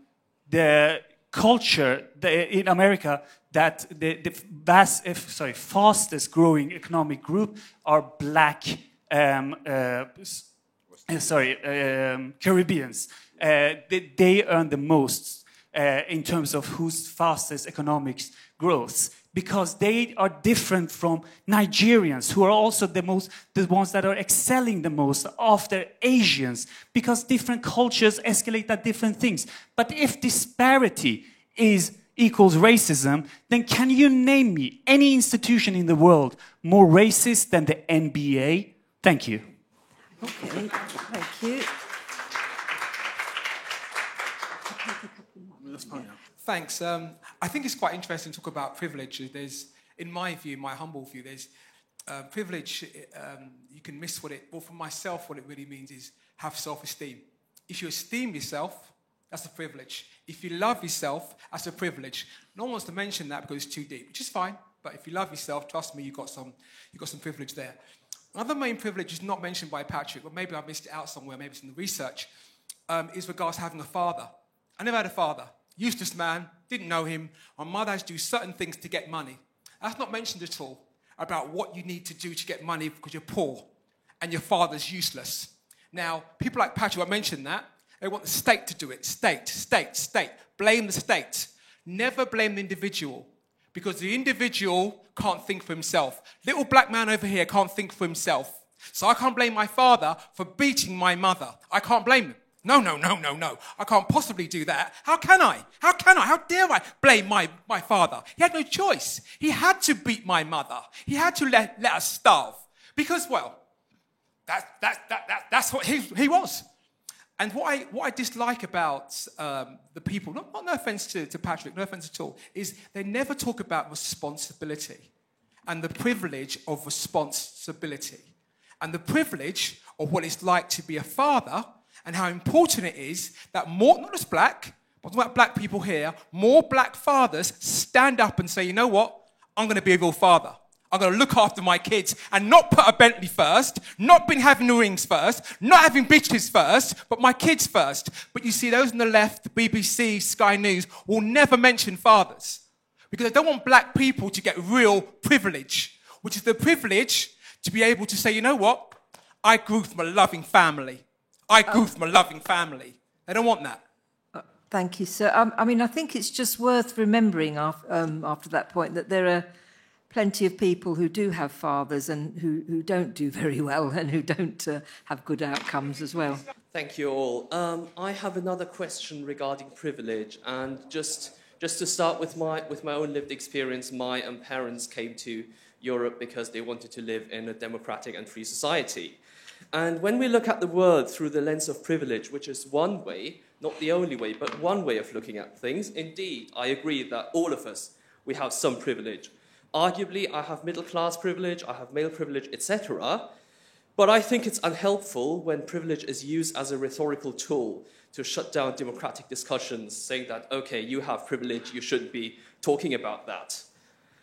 the culture the, in America that the, the vast, if, sorry, fastest growing economic group are black, um, uh, sorry, um, Caribbeans. Uh, they, they, earn the most uh, in terms of whose fastest economic growth because they are different from Nigerians, who are also the most, the ones that are excelling the most after Asians, because different cultures escalate at different things. But if disparity is equals racism, then can you name me any institution in the world more racist than the NBA? Thank you. Okay, thank you. Thanks. Um, I think it's quite interesting to talk about privilege. There's, in my view, my humble view, there's uh, privilege. Um, you can miss what it. Well, for myself, what it really means is have self-esteem. If you esteem yourself, that's a privilege. If you love yourself, that's a privilege. No one wants to mention that because it's too deep, which is fine. But if you love yourself, trust me, you've got some, you've got some privilege there. Another main privilege is not mentioned by Patrick, but maybe I missed it out somewhere, maybe it's in the research, um, is regards to having a father. I never had a father. Useless man, didn't know him. My mother has to do certain things to get money. That's not mentioned at all about what you need to do to get money because you're poor and your father's useless. Now, people like Patrick, I mentioned that. They want the state to do it. State, state, state. Blame the state. Never blame the individual because the individual can't think for himself. Little black man over here can't think for himself. So I can't blame my father for beating my mother. I can't blame him. No, no, no, no, no. I can't possibly do that. How can I? How can I? How dare I blame my, my father? He had no choice. He had to beat my mother. He had to let, let us starve. Because, well, that, that, that, that, that's what he, he was. And what I, what I dislike about um, the people, not, not, no offense to, to Patrick, no offense at all, is they never talk about responsibility and the privilege of responsibility and the privilege of what it's like to be a father and how important it is that more, not just black, but about black people here, more black fathers stand up and say, you know what? I'm going to be a real father. I'm going to look after my kids and not put a Bentley first, not been having the rings first, not having bitches first, but my kids first. But you see, those on the left, the BBC, Sky News, will never mention fathers because they don't want black people to get real privilege, which is the privilege to be able to say, you know what? I grew from a loving family. I grew from a loving family. They don't want that. Uh, thank you, sir. Um, I mean, I think it's just worth remembering after, um, after that point that there are plenty of people who do have fathers and who, who don't do very well and who don't uh, have good outcomes as well. Thank you all. Um, I have another question regarding privilege, and just just to start with my with my own lived experience, my um, parents came to Europe because they wanted to live in a democratic and free society. And when we look at the world through the lens of privilege, which is one way, not the only way, but one way of looking at things, indeed, I agree that all of us we have some privilege. Arguably, I have middle class privilege, I have male privilege, etc. But I think it's unhelpful when privilege is used as a rhetorical tool to shut down democratic discussions, saying that, okay, you have privilege, you shouldn't be talking about that.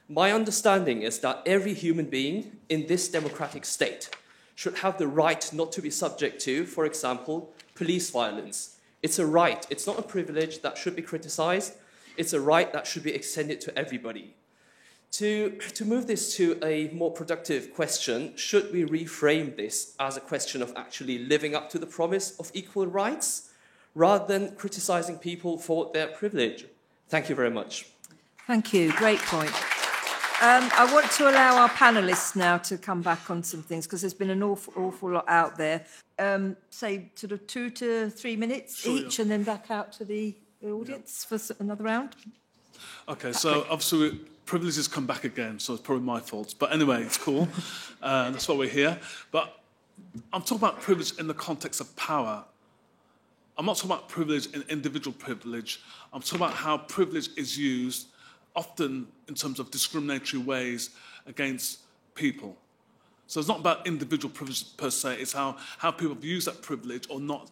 My understanding is that every human being in this democratic state should have the right not to be subject to, for example, police violence. It's a right, it's not a privilege that should be criticized, it's a right that should be extended to everybody To, to move this to a more productive question, should we reframe this as a question of actually living up to the promise of equal rights rather than criticizing people for their privilege? Thank you very much. Thank you. Great point. Um, I want to allow our panelists now to come back on some things because there's been an awful, awful lot out there. Um, say sort of two to three minutes Sure, each, yeah. and then back out to the audience for another round. Okay, so obviously privileges come back again, so it's probably my fault. But anyway, it's cool. uh, that's why we're here. But I'm talking about privilege in the context of power. I'm not talking about privilege in individual privilege. I'm talking about how privilege is used often in terms of discriminatory ways against people. So it's not about individual privilege per se, it's how, how people have used that privilege or not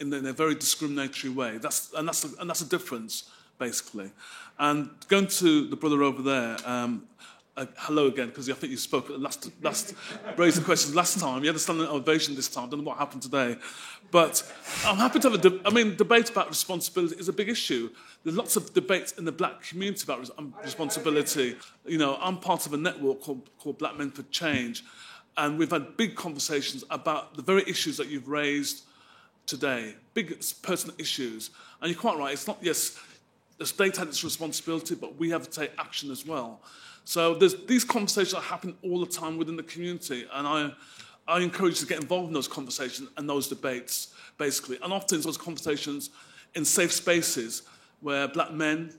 in, in a very discriminatory way. That's, and, that's a, and that's a difference, basically. And going to the brother over there, um, uh, hello again, because I think you spoke last, last raised the question last time. You had a standing ovation this time. I don't know what happened today. But I'm happy to have a de- I mean, debate about responsibility is a big issue. There's lots of debates in the black community about um, responsibility. You know, I'm part of a network called, called Black Men for Change, and we've had big conversations about the very issues that you've raised today, big personal issues. And you're quite right, it's not, yes, the state had its responsibility, but we have to take action as well. So these conversations are happening all the time within the community, and I, I encourage you to get involved in those conversations and those debates, basically. And often those conversations in safe spaces where black men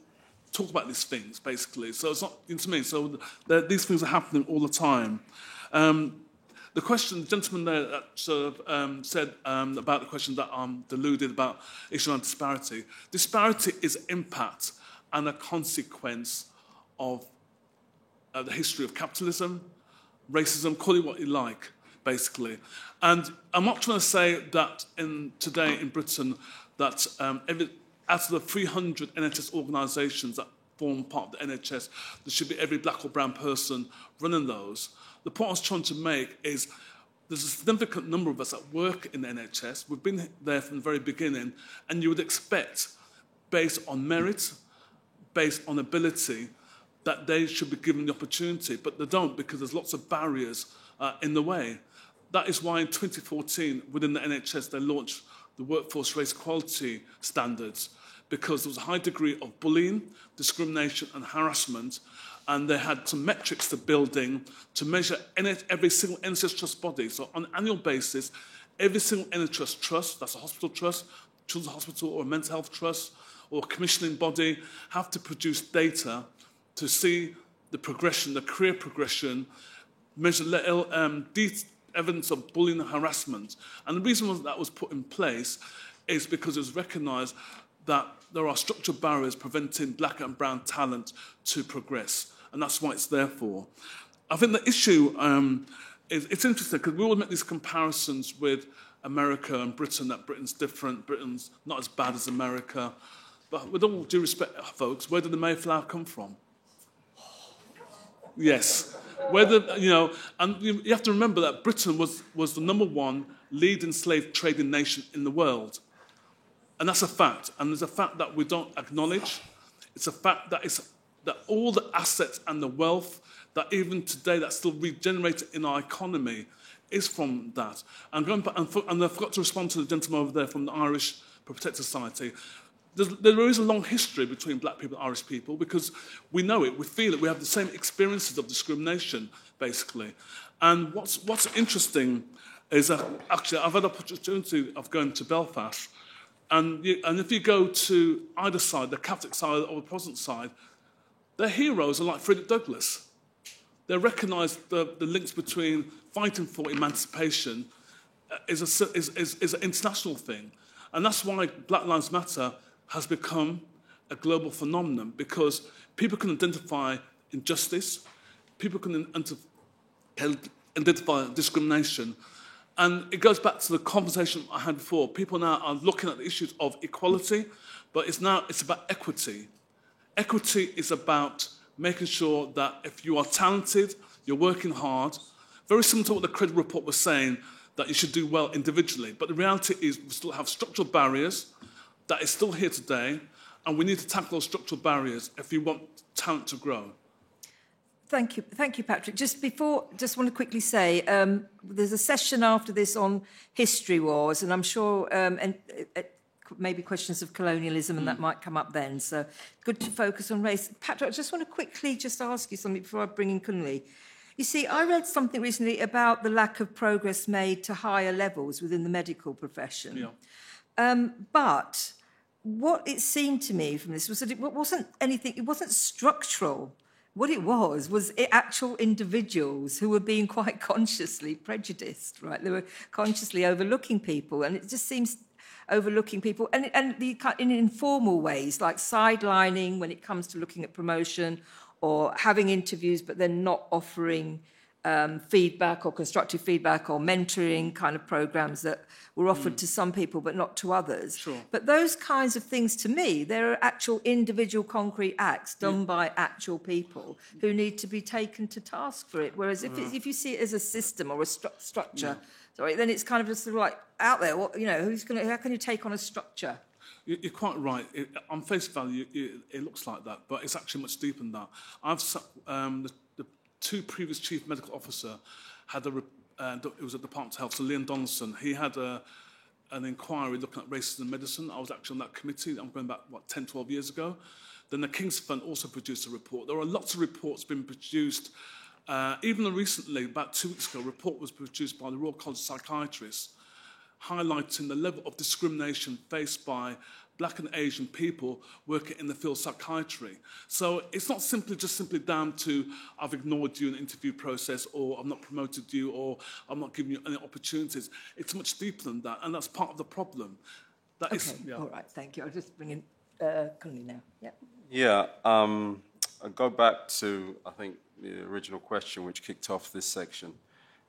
talk about these things, basically. So it's not, you know what I mean? So the, these things are happening all the time. Um, the question, the gentleman there that sort of um, said um, about the question that um, deluded about issue on disparity. Disparity is impact and a consequence of uh, the history of capitalism, racism, call it what you like, basically. And I'm not trying to say that in today in Britain that um, every, out of the 300 NHS organisations that form part of the NHS, there should be every black or brown person running those. The point I was trying to make is there's a significant number of us that work in the NHS. We've been there from the very beginning, and you would expect, based on merit, based on ability, that they should be given the opportunity, but they don't because there's lots of barriers uh, in the way. That is why in 2014, within the NHS, they launched the Workforce Race Equality Standards because there was a high degree of bullying, discrimination, and harassment. And they had some metrics to building to measure every single NHS trust body. So on an annual basis, every single NHS trust, that's a hospital trust, children's hospital or a mental health trust, or a commissioning body, have to produce data to see the progression, the career progression, measure um, evidence of bullying and harassment. And the reason that was put in place is because it was recognised that there are structural barriers preventing black and brown talent to progress. And that's why it's there for. I think the issue um, is it's interesting because we all make these comparisons with America and Britain, that Britain's different, Britain's not as bad as America. But with all due respect, folks, where did the Mayflower come from? Yes. Whether, you know, and you have to remember that Britain was, was the number one leading slave trading nation in the world. And that's a fact. And there's a fact that we don't acknowledge. It's a fact that, it's, that all the assets and the wealth that even today that's still regenerated in our economy is from that. And, going back, and, for, and I forgot to respond to the gentleman over there from the Irish Protective Society. There's, there is a long history between black people and Irish people because we know it, we feel it, we have the same experiences of discrimination, basically. And what's, what's interesting is that actually I've had the opportunity of going to Belfast, and, you, and if you go to either side, the Catholic side or the Protestant side, their heroes are like Frederick Douglass. They recognise the, the links between fighting for emancipation uh, is, a, is, is, is an international thing. And that's why Black Lives Matter has become a global phenomenon because people can identify injustice, people can identify discrimination. And it goes back to the conversation I had before. People now are looking at the issues of equality, but it's now it's about equity. Equity is about making sure that if you are talented, you're working hard, very similar to what the CRED report was saying, that you should do well individually. But the reality is we still have structural barriers that is still here today, and we need to tackle those structural barriers if we want talent to grow. Thank you, thank you, Patrick. Just before, just want to quickly say, um, there's a session after this on history wars, and I'm sure um, and uh, maybe questions of colonialism, and that might come up then. So good to focus on race. Patrick, I just want to quickly just ask you something before I bring in Kunle. You see, I read something recently about the lack of progress made to higher levels within the medical profession. Yeah. Um, but what it seemed to me from this was that it wasn't anything, it wasn't structural. What it was was it actual individuals who were being quite consciously prejudiced, right? They were consciously overlooking people, and it just seems overlooking people, and, and the, in informal ways, like sidelining when it comes to looking at promotion, or having interviews but then not offering um, feedback or constructive feedback or mentoring kind of programs that were offered mm. to some people but not to others. Sure. But those kinds of things, to me, there are actual individual concrete acts done yeah. by actual people who need to be taken to task for it. Whereas if, uh. if you see it as a system or a stru- structure, yeah. sorry, then it's kind of just sort of like out there. What you know, who's going? How can you take on a structure? You're quite right. It, on face value, it, it, looks like that, but it's actually much deeper than that. I've um, the two previous chief medical officer had a uh, it was at the Department of Health, so Liam Donaldson. He had a, an inquiry looking at racism in medicine. I was actually on that committee. I'm going back what 10, 12 years ago. Then the King's Fund also produced a report. There are lots of reports being produced. Uh, even recently, about two weeks ago, a report was produced by the Royal College of Psychiatrists highlighting the level of discrimination faced by black and Asian people working in the field of psychiatry. So it's not simply just simply down to I've ignored you in the interview process or I've not promoted you or I'm not giving you any opportunities. It's much deeper than that, and that's part of the problem. That okay, is, yeah. all right, thank you. I'll just bring in uh, Kunle now. Yeah. Yeah, um, I'll go back to, I think, the original question which kicked off this section.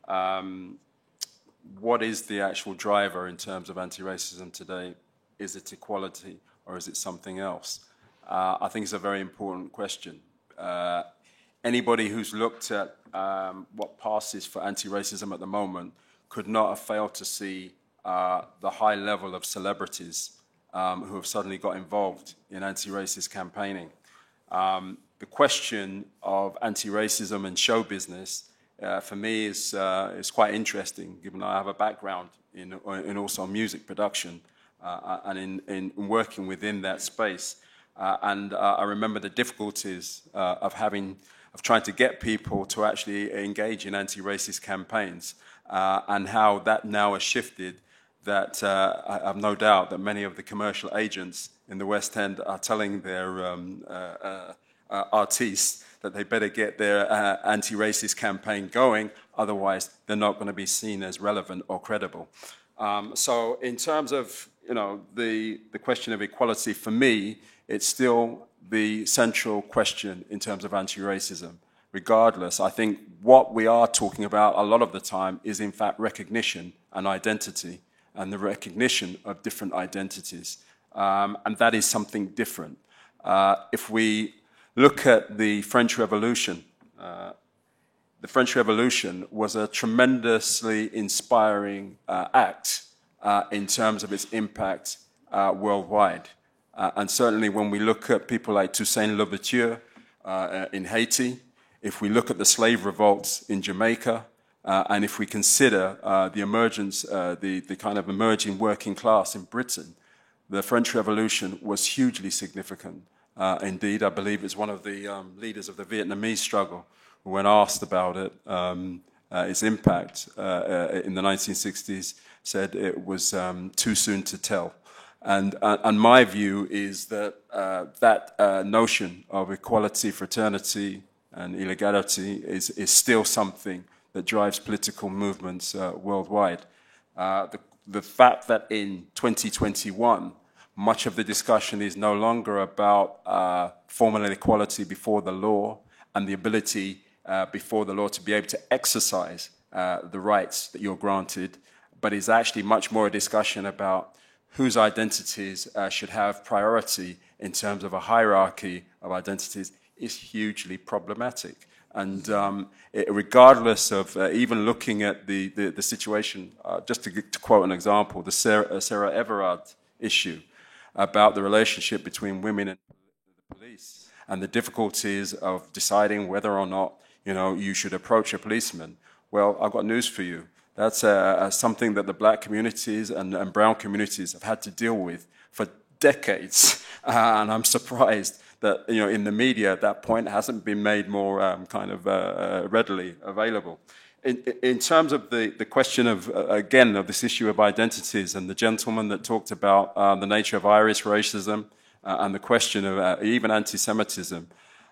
Um, what is the actual driver in terms of anti-racism today? Is it equality or is it something else? Uh, I think it's a very important question. Uh, anybody who's looked at um, what passes for anti-racism at the moment could not have failed to see uh, the high level of celebrities um, who have suddenly got involved in anti-racist campaigning. Um, the question of anti-racism and show business uh, for me is, uh, is quite interesting, given I have a background in, in also music production uh, and in, in working within that space. Uh, and uh, I remember the difficulties uh, of having, of trying to get people to actually engage in anti-racist campaigns and how that now has shifted that I have no doubt that many of the commercial agents in the West End are telling their um, artists that they better get their uh, anti racist campaign going, otherwise, they're not going to be seen as relevant or credible. Um, so, in terms of you know, the, the question of equality, for me, it's still the central question in terms of anti racism. Regardless, I think what we are talking about a lot of the time is, in fact, recognition and identity and the recognition of different identities. Um, and that is something different. Uh, if we look at the French Revolution. Uh, the French Revolution was a tremendously inspiring uh, act uh, in terms of its impact uh, worldwide. Uh, and certainly when we look at people like Toussaint Louverture uh, in Haiti, if we look at the slave revolts in Jamaica, and if we consider the emergence, the, the kind of emerging working class in Britain, the French Revolution was hugely significant. Uh, indeed, I believe it's one of the um, leaders of the Vietnamese struggle when asked about it, um, its impact uh, uh in the 1960s, said it was um, too soon to tell. And, uh, and my view is that uh, that notion of equality, fraternity, and illegality is, is still something that drives political movements worldwide. the, the fact that in 2021, much of the discussion is no longer about uh, formal equality before the law and the ability uh, before the law to be able to exercise uh, the rights that you're granted, but is actually much more a discussion about whose identities uh, should have priority in terms of a hierarchy of identities is hugely problematic. And um, it, regardless of uh, even looking at the, the, the situation, uh, just to, to, quote an example, the Sarah, Sarah Everard issue, about the relationship between women and the police and the difficulties of deciding whether or not you know, you should approach a policeman. Well, I've got news for you. That's uh, uh, something that the black communities and, and, brown communities have had to deal with for decades. Uh, and I'm surprised that, you know, in the media, that point hasn't been made more um, kind of uh, uh readily available. In, in, terms of the, the question of, uh, again, of this issue of identities and the gentleman that talked about the nature of Irish racism and the question of even anti-Semitism,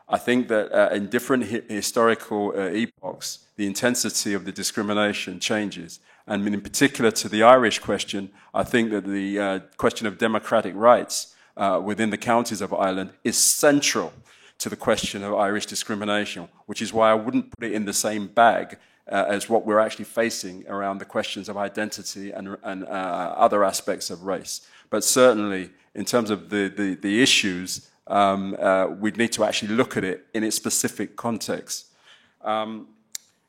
I think that uh, in different hi historical uh, epochs, the intensity of the discrimination changes. And in particular to the Irish question, I think that the uh, question of democratic rights uh, within the counties of Ireland is central to the question of Irish discrimination, which is why I wouldn't put it in the same bag uh, as what we're actually facing around the questions of identity and, and uh, other aspects of race. But certainly, in terms of the, the, the issues um, uh, we'd need to actually look at it in its specific context. Um,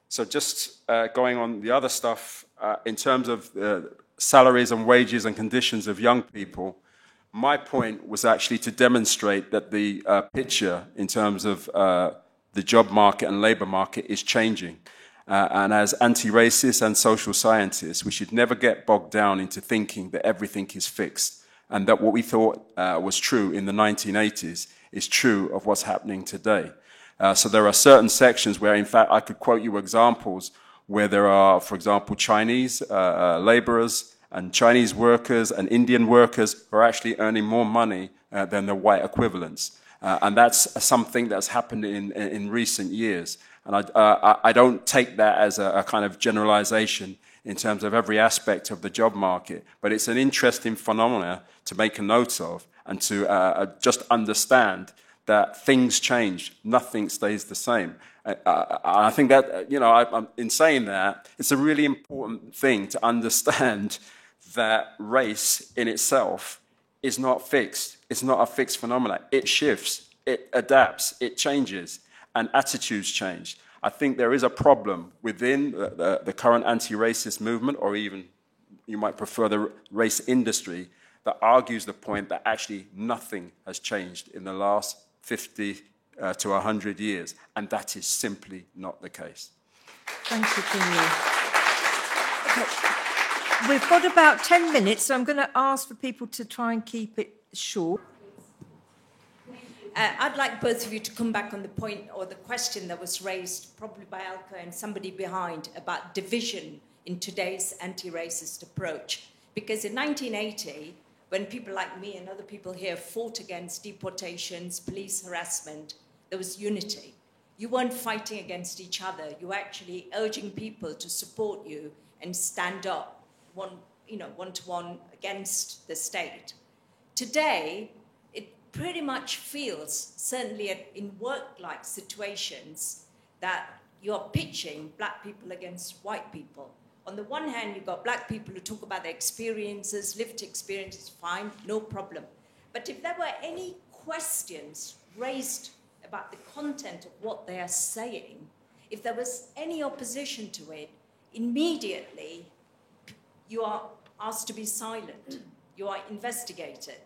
so just uh, going on the other stuff, uh, in terms of uh, salaries and wages and conditions of young people, my point was actually to demonstrate that the uh, picture in terms of uh, the job market and labor market is changing. Uh, and as anti racists and social scientists, we should never get bogged down into thinking that everything is fixed and that what we thought uh, was true in the 1980s is true of what's happening today. Uh, so there are certain sections where, in fact, I could quote you examples where there are, for example, Chinese uh, uh laborers and Chinese workers and Indian workers who are actually earning more money uh, than their white equivalents. Uh, and that's something that's happened in, in recent years. And I, I don't take that as a, a kind of generalization in terms of every aspect of the job market. But it's an interesting phenomena to make a note of and to uh, uh just understand that things change, nothing stays the same. Uh, uh I think that, you know, I, in saying that, it's a really important thing to understand that race in itself is not fixed. It's not a fixed phenomenon. It shifts, it adapts, it changes, and attitudes change. I think there is a problem within the, the, the current anti racist movement, or even you might prefer the race industry, that argues the point that actually nothing has changed in the last 50 uh, to 100 years, and that is simply not the case. Thank you. Okay. We've got about 10 minutes, so I'm going to ask for people to try and keep it short. Uh, I'd like both of you to come back on the point or the question that was raised, probably by Alka and somebody behind, about division in today's anti racist approach. Because in 1980, when people like me and other people here fought against deportations, police harassment, there was unity. You weren't fighting against each other. You were actually urging people to support you and stand up one, you know, one to one against the state. Today, pretty much feels, certainly in work-like situations, that you're pitching black people against white people. On the one hand, you've got black people who talk about their experiences, lived experiences, fine, no problem. But if there were any questions raised about the content of what they are saying, if there was any opposition to it, immediately you are asked to be silent, you are investigated.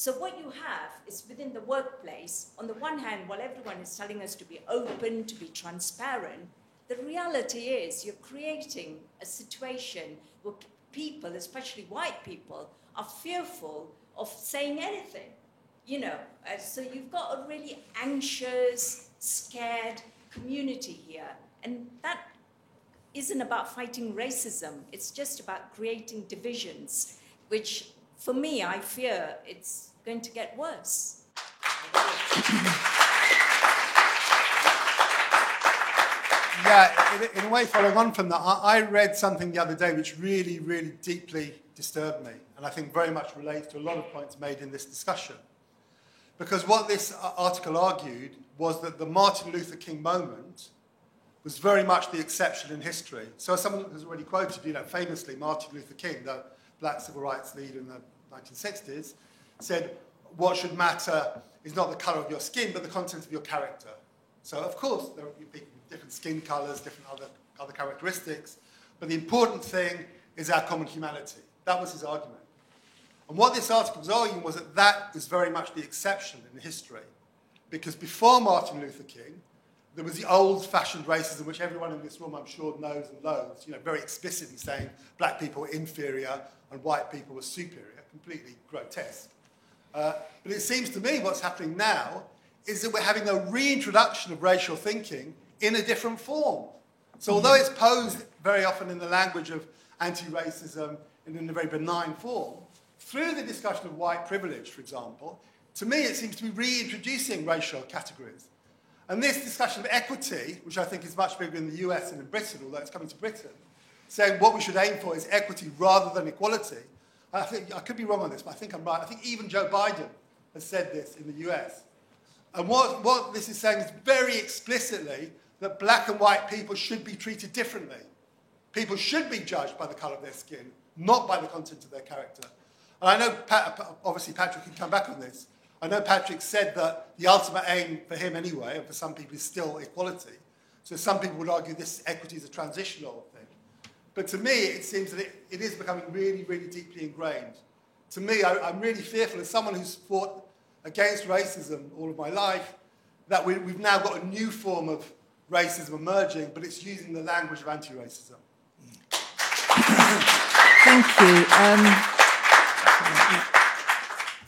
So what you have is within the workplace, on the one hand, while everyone is telling us to be open, to be transparent, the reality is you're creating a situation where people, especially white people, are fearful of saying anything. You know, uh, so you've got a really anxious, scared community here. And that isn't about fighting racism, it's just about creating divisions, which for me, I fear it's going to get worse. Yeah, in, a way, following on from that, I, I, read something the other day which really, really deeply disturbed me, and I think very much relates to a lot of points made in this discussion. Because what this uh, article argued was that the Martin Luther King moment was very much the exception in history. So, as someone has already quoted, you know, famously, Martin Luther King, the black civil rights leader in the 1960s, said what should matter is not the color of your skin, but the content of your character. So, of course, there are different skin colors, different other, other characteristics, but the important thing is our common humanity. That was his argument. And what this article was arguing was that that is very much the exception in history. Because before Martin Luther King, There was the old-fashioned racism, which everyone in this room, I'm sure, knows and loathes, you know, very explicitly saying black people were inferior and white people were superior, completely grotesque. Uh, but it seems to me what's happening now is that we're having a reintroduction of racial thinking in a different form. So although it's posed very often in the language of anti-racism and in a very benign form, through the discussion of white privilege, for example, to me it seems to be reintroducing racial categories. And this discussion of equity, which I think is much bigger in the US and in Britain, although it's coming to Britain, saying what we should aim for is equity rather than equality. I think I could be wrong on this, but I think I'm right. I think even Joe Biden has said this in the US. And what, what this is saying is very explicitly that black and white people should be treated differently. People should be judged by the colour of their skin, not by the content of their character. And I know, Pat, obviously, Patrick can come back on this. I know Patrick said that the ultimate aim for him, anyway, and for some people, is still equality. So some people would argue this equity is a transitional. But to me, it seems that it, it is becoming really, really deeply ingrained. To me, I, I'm really fearful, as someone who's fought against racism all of my life, that we, we've now got a new form of racism emerging, but it's using the language of anti-racism. Thank you. Um,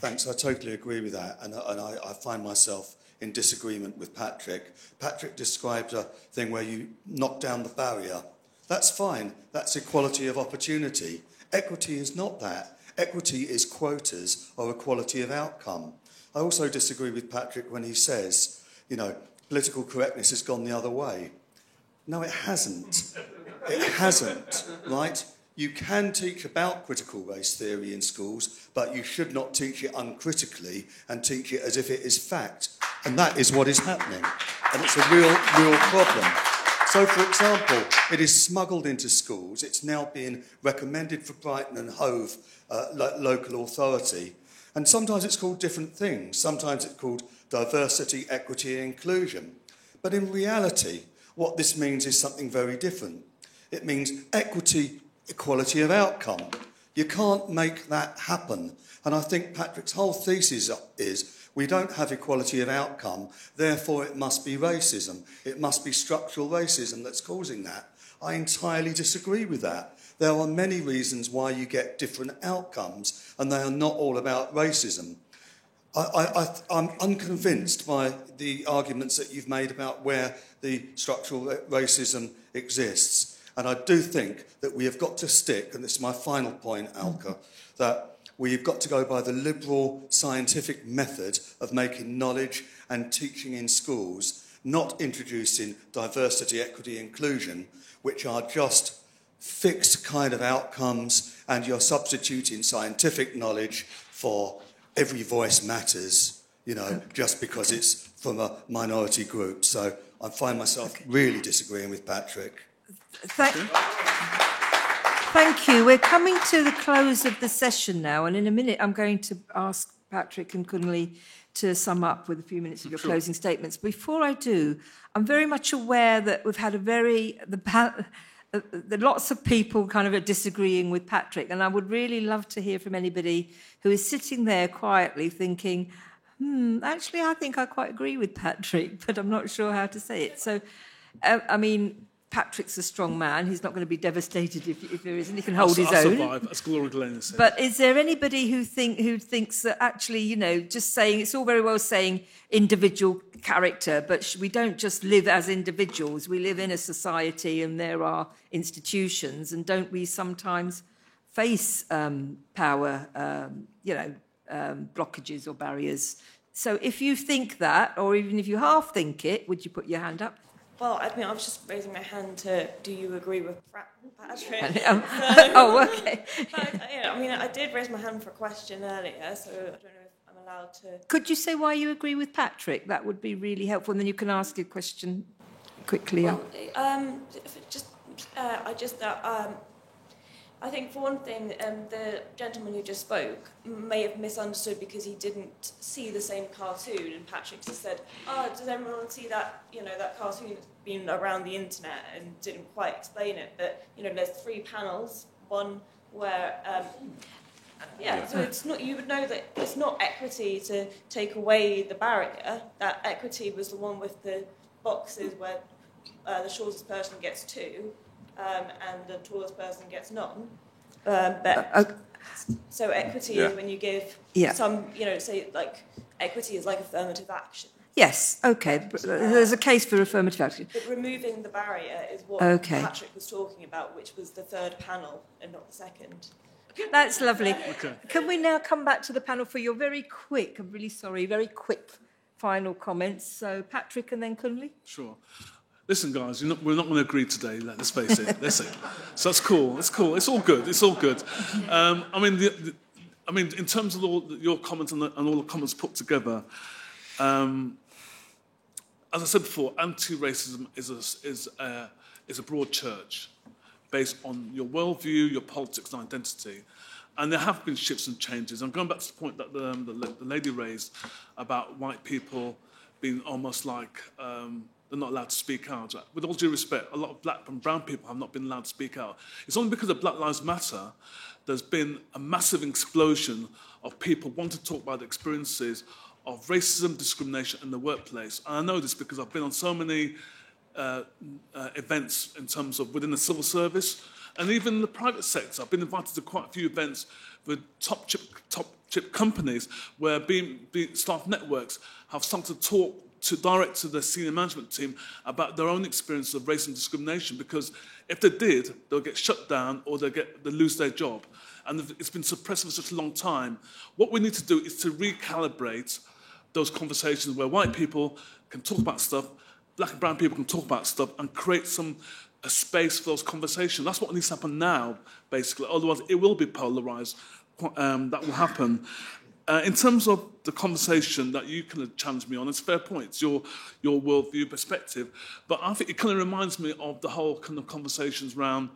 Thanks, I totally agree with that, and, and I, I find myself in disagreement with Patrick. Patrick described a thing where you knock down the barrier. That's fine, that's equality of opportunity. Equity is not that. Equity is quotas or equality of outcome. I also disagree with Patrick when he says, you know, political correctness has gone the other way. No, it hasn't. It hasn't, right? You can teach about critical race theory in schools, but you should not teach it uncritically and teach it as if it is fact. And that is what is happening. And it's a real, real problem. So, for example, it is smuggled into schools. It's now being recommended for Brighton and Hove uh, lo- local authority. And sometimes it's called different things. Sometimes it's called diversity, equity, and inclusion. But in reality, what this means is something very different. It means equity equality of outcome. You can't make that happen. And I think Patrick's whole thesis is we don't have equality of outcome, therefore it must be racism. It must be structural racism that's causing that. I entirely disagree with that. There are many reasons why you get different outcomes, and they are not all about racism. I, am unconvinced by the arguments that you've made about where the structural racism exists. And I do think that we have got to stick, and this is my final point, Alka, that we've got to go by the liberal scientific method of making knowledge and teaching in schools, not introducing diversity, equity, inclusion, which are just fixed kind of outcomes, and you're substituting scientific knowledge for every voice matters, you know, just because it's from a minority group. So I find myself really disagreeing with Patrick. Thank, thank you. We're coming to the close of the session now, and in a minute, I'm going to ask Patrick and Kunle to sum up with a few minutes of your sure. closing statements. Before I do, I'm very much aware that we've had a very the, uh, lots of people kind of are disagreeing with Patrick, and I would really love to hear from anybody who is sitting there quietly thinking, "Hmm, actually, I think I quite agree with Patrick, but I'm not sure how to say it." So, uh, I mean, Patrick's a strong man. He's not going to be devastated if, if there isn't. He can hold I'll, his I'll own. Survive, as Gloria Glenn said. But is there anybody who think who thinks that actually, you know, just saying it's all very well saying individual character, but we don't just live as individuals. We live in a society, and there are institutions, and don't we sometimes face um, power, um, you know, um, blockages or barriers? So if you think that, or even if you half think it, would you put your hand up? Well, I mean, I was just raising my hand to do you agree with Patrick? oh, oh, okay. but, I mean, I did raise my hand for a question earlier, so I don't know if I'm allowed to. Could you say why you agree with Patrick? That would be really helpful, and then you can ask your question quickly. Well, um, just, uh, I just uh, um, I think, for one thing, um, the gentleman who just spoke may have misunderstood because he didn't see the same cartoon, and Patrick just said, "Oh, does everyone see that? You know, that cartoon that's been around the internet," and didn't quite explain it. But you know, there's three panels. One where um, yeah, so it's not. You would know that it's not equity to take away the barrier. That equity was the one with the boxes where uh, the shortest person gets two um, and the tallest person gets none. Um, but Uh, so equity Yeah. is when you give Yeah. some, you know, say like equity is like affirmative action. Yes, okay. but There's a case for affirmative action. But removing the barrier is what Okay. Patrick was talking about, which was the third panel and not the second. That's lovely. Can we now come back to the panel for your very quick, I'm really sorry, very quick final comments? So, Patrick and then Kunle? Sure. Listen, guys, not, we're not going to agree today. Let's face it. Let's see. So that's cool. It's cool. It's all good. It's all good. Um, I mean, the, the, I mean, in terms of all your comments and, the, and all the comments put together, um, as I said before, anti-racism is a, is a, is a broad church based on your worldview, your politics, and identity. And there have been shifts and changes. I'm going back to the point that the, um, the, the lady raised about white people being almost like um, they're not allowed to speak out. With all due respect, a lot of black and brown people have not been allowed to speak out. It's only because of Black Lives Matter there's been a massive explosion of people wanting to talk about the experiences of racism, discrimination in the workplace. And I know this because I've been on so many uh, uh, events in terms of within the civil service and even the private sector. I've been invited to quite a few events with top chip, top chip companies where being, being staff networks have started to talk to direct to the senior management team about their own experience of race and discrimination because if they did, they'll get shut down or they'll, get, they'll lose their job. And it's been suppressed for such a long time. What we need to do is to recalibrate those conversations where white people can talk about stuff, black and brown people can talk about stuff, and create some a space for those conversations. That's what needs to happen now, basically. Otherwise, it will be polarized. Um, that will happen. Uh, in terms of the conversation that you kind of challenged me on, it's fair points, your your worldview perspective, but I think it kind of reminds me of the whole kind of conversations around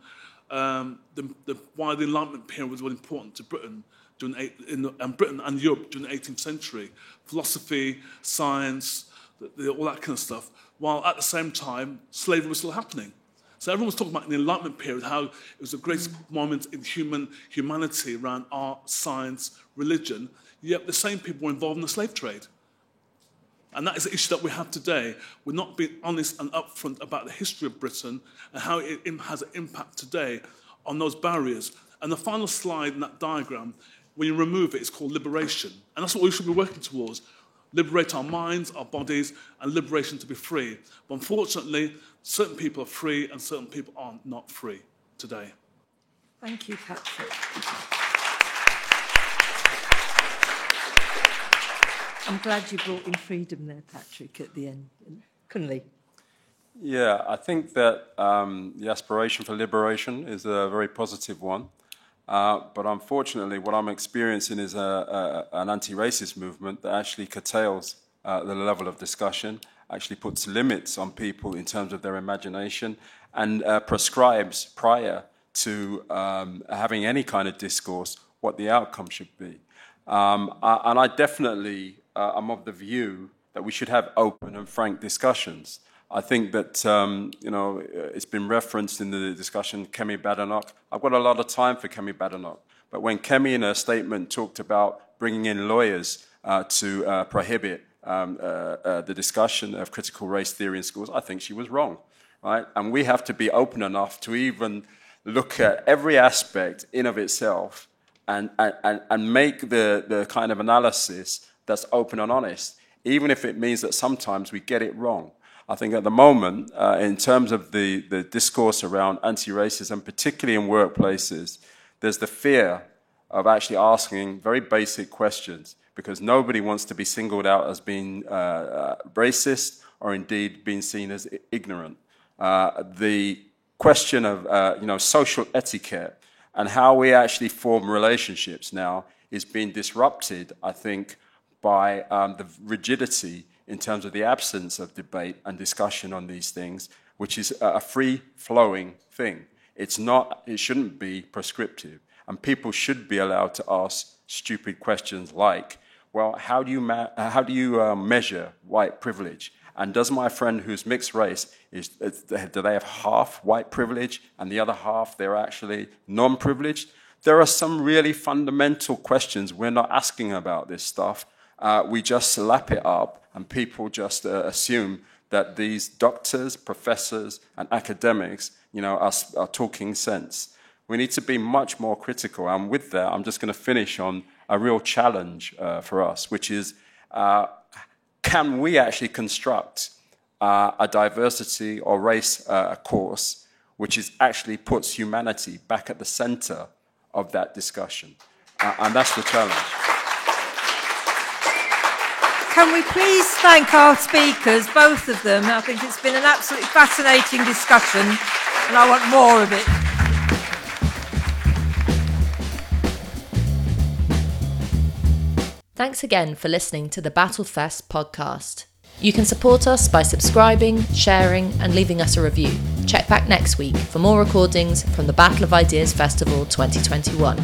um, the, the, why the Enlightenment period was really important to Britain during eight, in the, and Britain and Europe during the 18th century. Philosophy, science, the, the, all that kind of stuff. While at the same time, slavery was still happening. So everyone was talking about the Enlightenment period how it was the greatest moment in human humanity around art, science, religion. Yet the same people were involved in the slave trade. And that is the issue that we have today. We're not being honest and upfront about the history of Britain and how it has an impact today on those barriers. And the final slide in that diagram, when you remove it, it's called liberation. And that's what we should be working towards liberate our minds, our bodies, and liberation to be free. But unfortunately, certain people are free and certain people are not free today. Thank you, Patrick. I'm glad you brought in freedom there, Patrick, at the end. Kunle. Yeah, I think that um, the aspiration for liberation is a very positive one. Uh, but unfortunately, what I'm experiencing is a, a, an anti racist movement that actually curtails uh, the level of discussion, actually puts limits on people in terms of their imagination, and uh, prescribes prior to um, having any kind of discourse what the outcome should be. Um, and I definitely uh, am of the view that we should have open and frank discussions. I think that, um, you know, it's been referenced in the discussion, Kemi Badenoch. I've got a lot of time for Kemi Badenoch. But when Kemi, in her statement, talked about bringing in lawyers uh, to uh, prohibit um, uh, uh, the discussion of critical race theory in schools, I think she was wrong, right? And we have to be open enough to even look at every aspect in of itself and, and, and make the, the kind of analysis that's open and honest, even if it means that sometimes we get it wrong. I think at the moment, uh, in terms of the, the discourse around anti racism, particularly in workplaces, there's the fear of actually asking very basic questions because nobody wants to be singled out as being uh, uh, racist or indeed being seen as ignorant. Uh, the question of uh, you know, social etiquette and how we actually form relationships now is being disrupted, I think, by um, the rigidity in terms of the absence of debate and discussion on these things, which is a free flowing thing. It's not, it shouldn't be prescriptive. And people should be allowed to ask stupid questions like, well, how do you, ma- how do you uh, measure white privilege? And does my friend who's mixed race, is, do they have half white privilege and the other half they're actually non privileged? There are some really fundamental questions we're not asking about this stuff. Uh, we just slap it up and people just uh, assume that these doctors, professors, and academics, you know, are, are talking sense. We need to be much more critical. And with that, I'm just going to finish on a real challenge uh, for us, which is uh, can we actually construct uh, a diversity or race uh, course which is actually puts humanity back at the center of that discussion? Uh, and that's the challenge. Can we please thank our speakers, both of them? I think it's been an absolutely fascinating discussion, and I want more of it. Thanks again for listening to the Battlefest podcast. You can support us by subscribing, sharing, and leaving us a review. Check back next week for more recordings from the Battle of Ideas Festival 2021.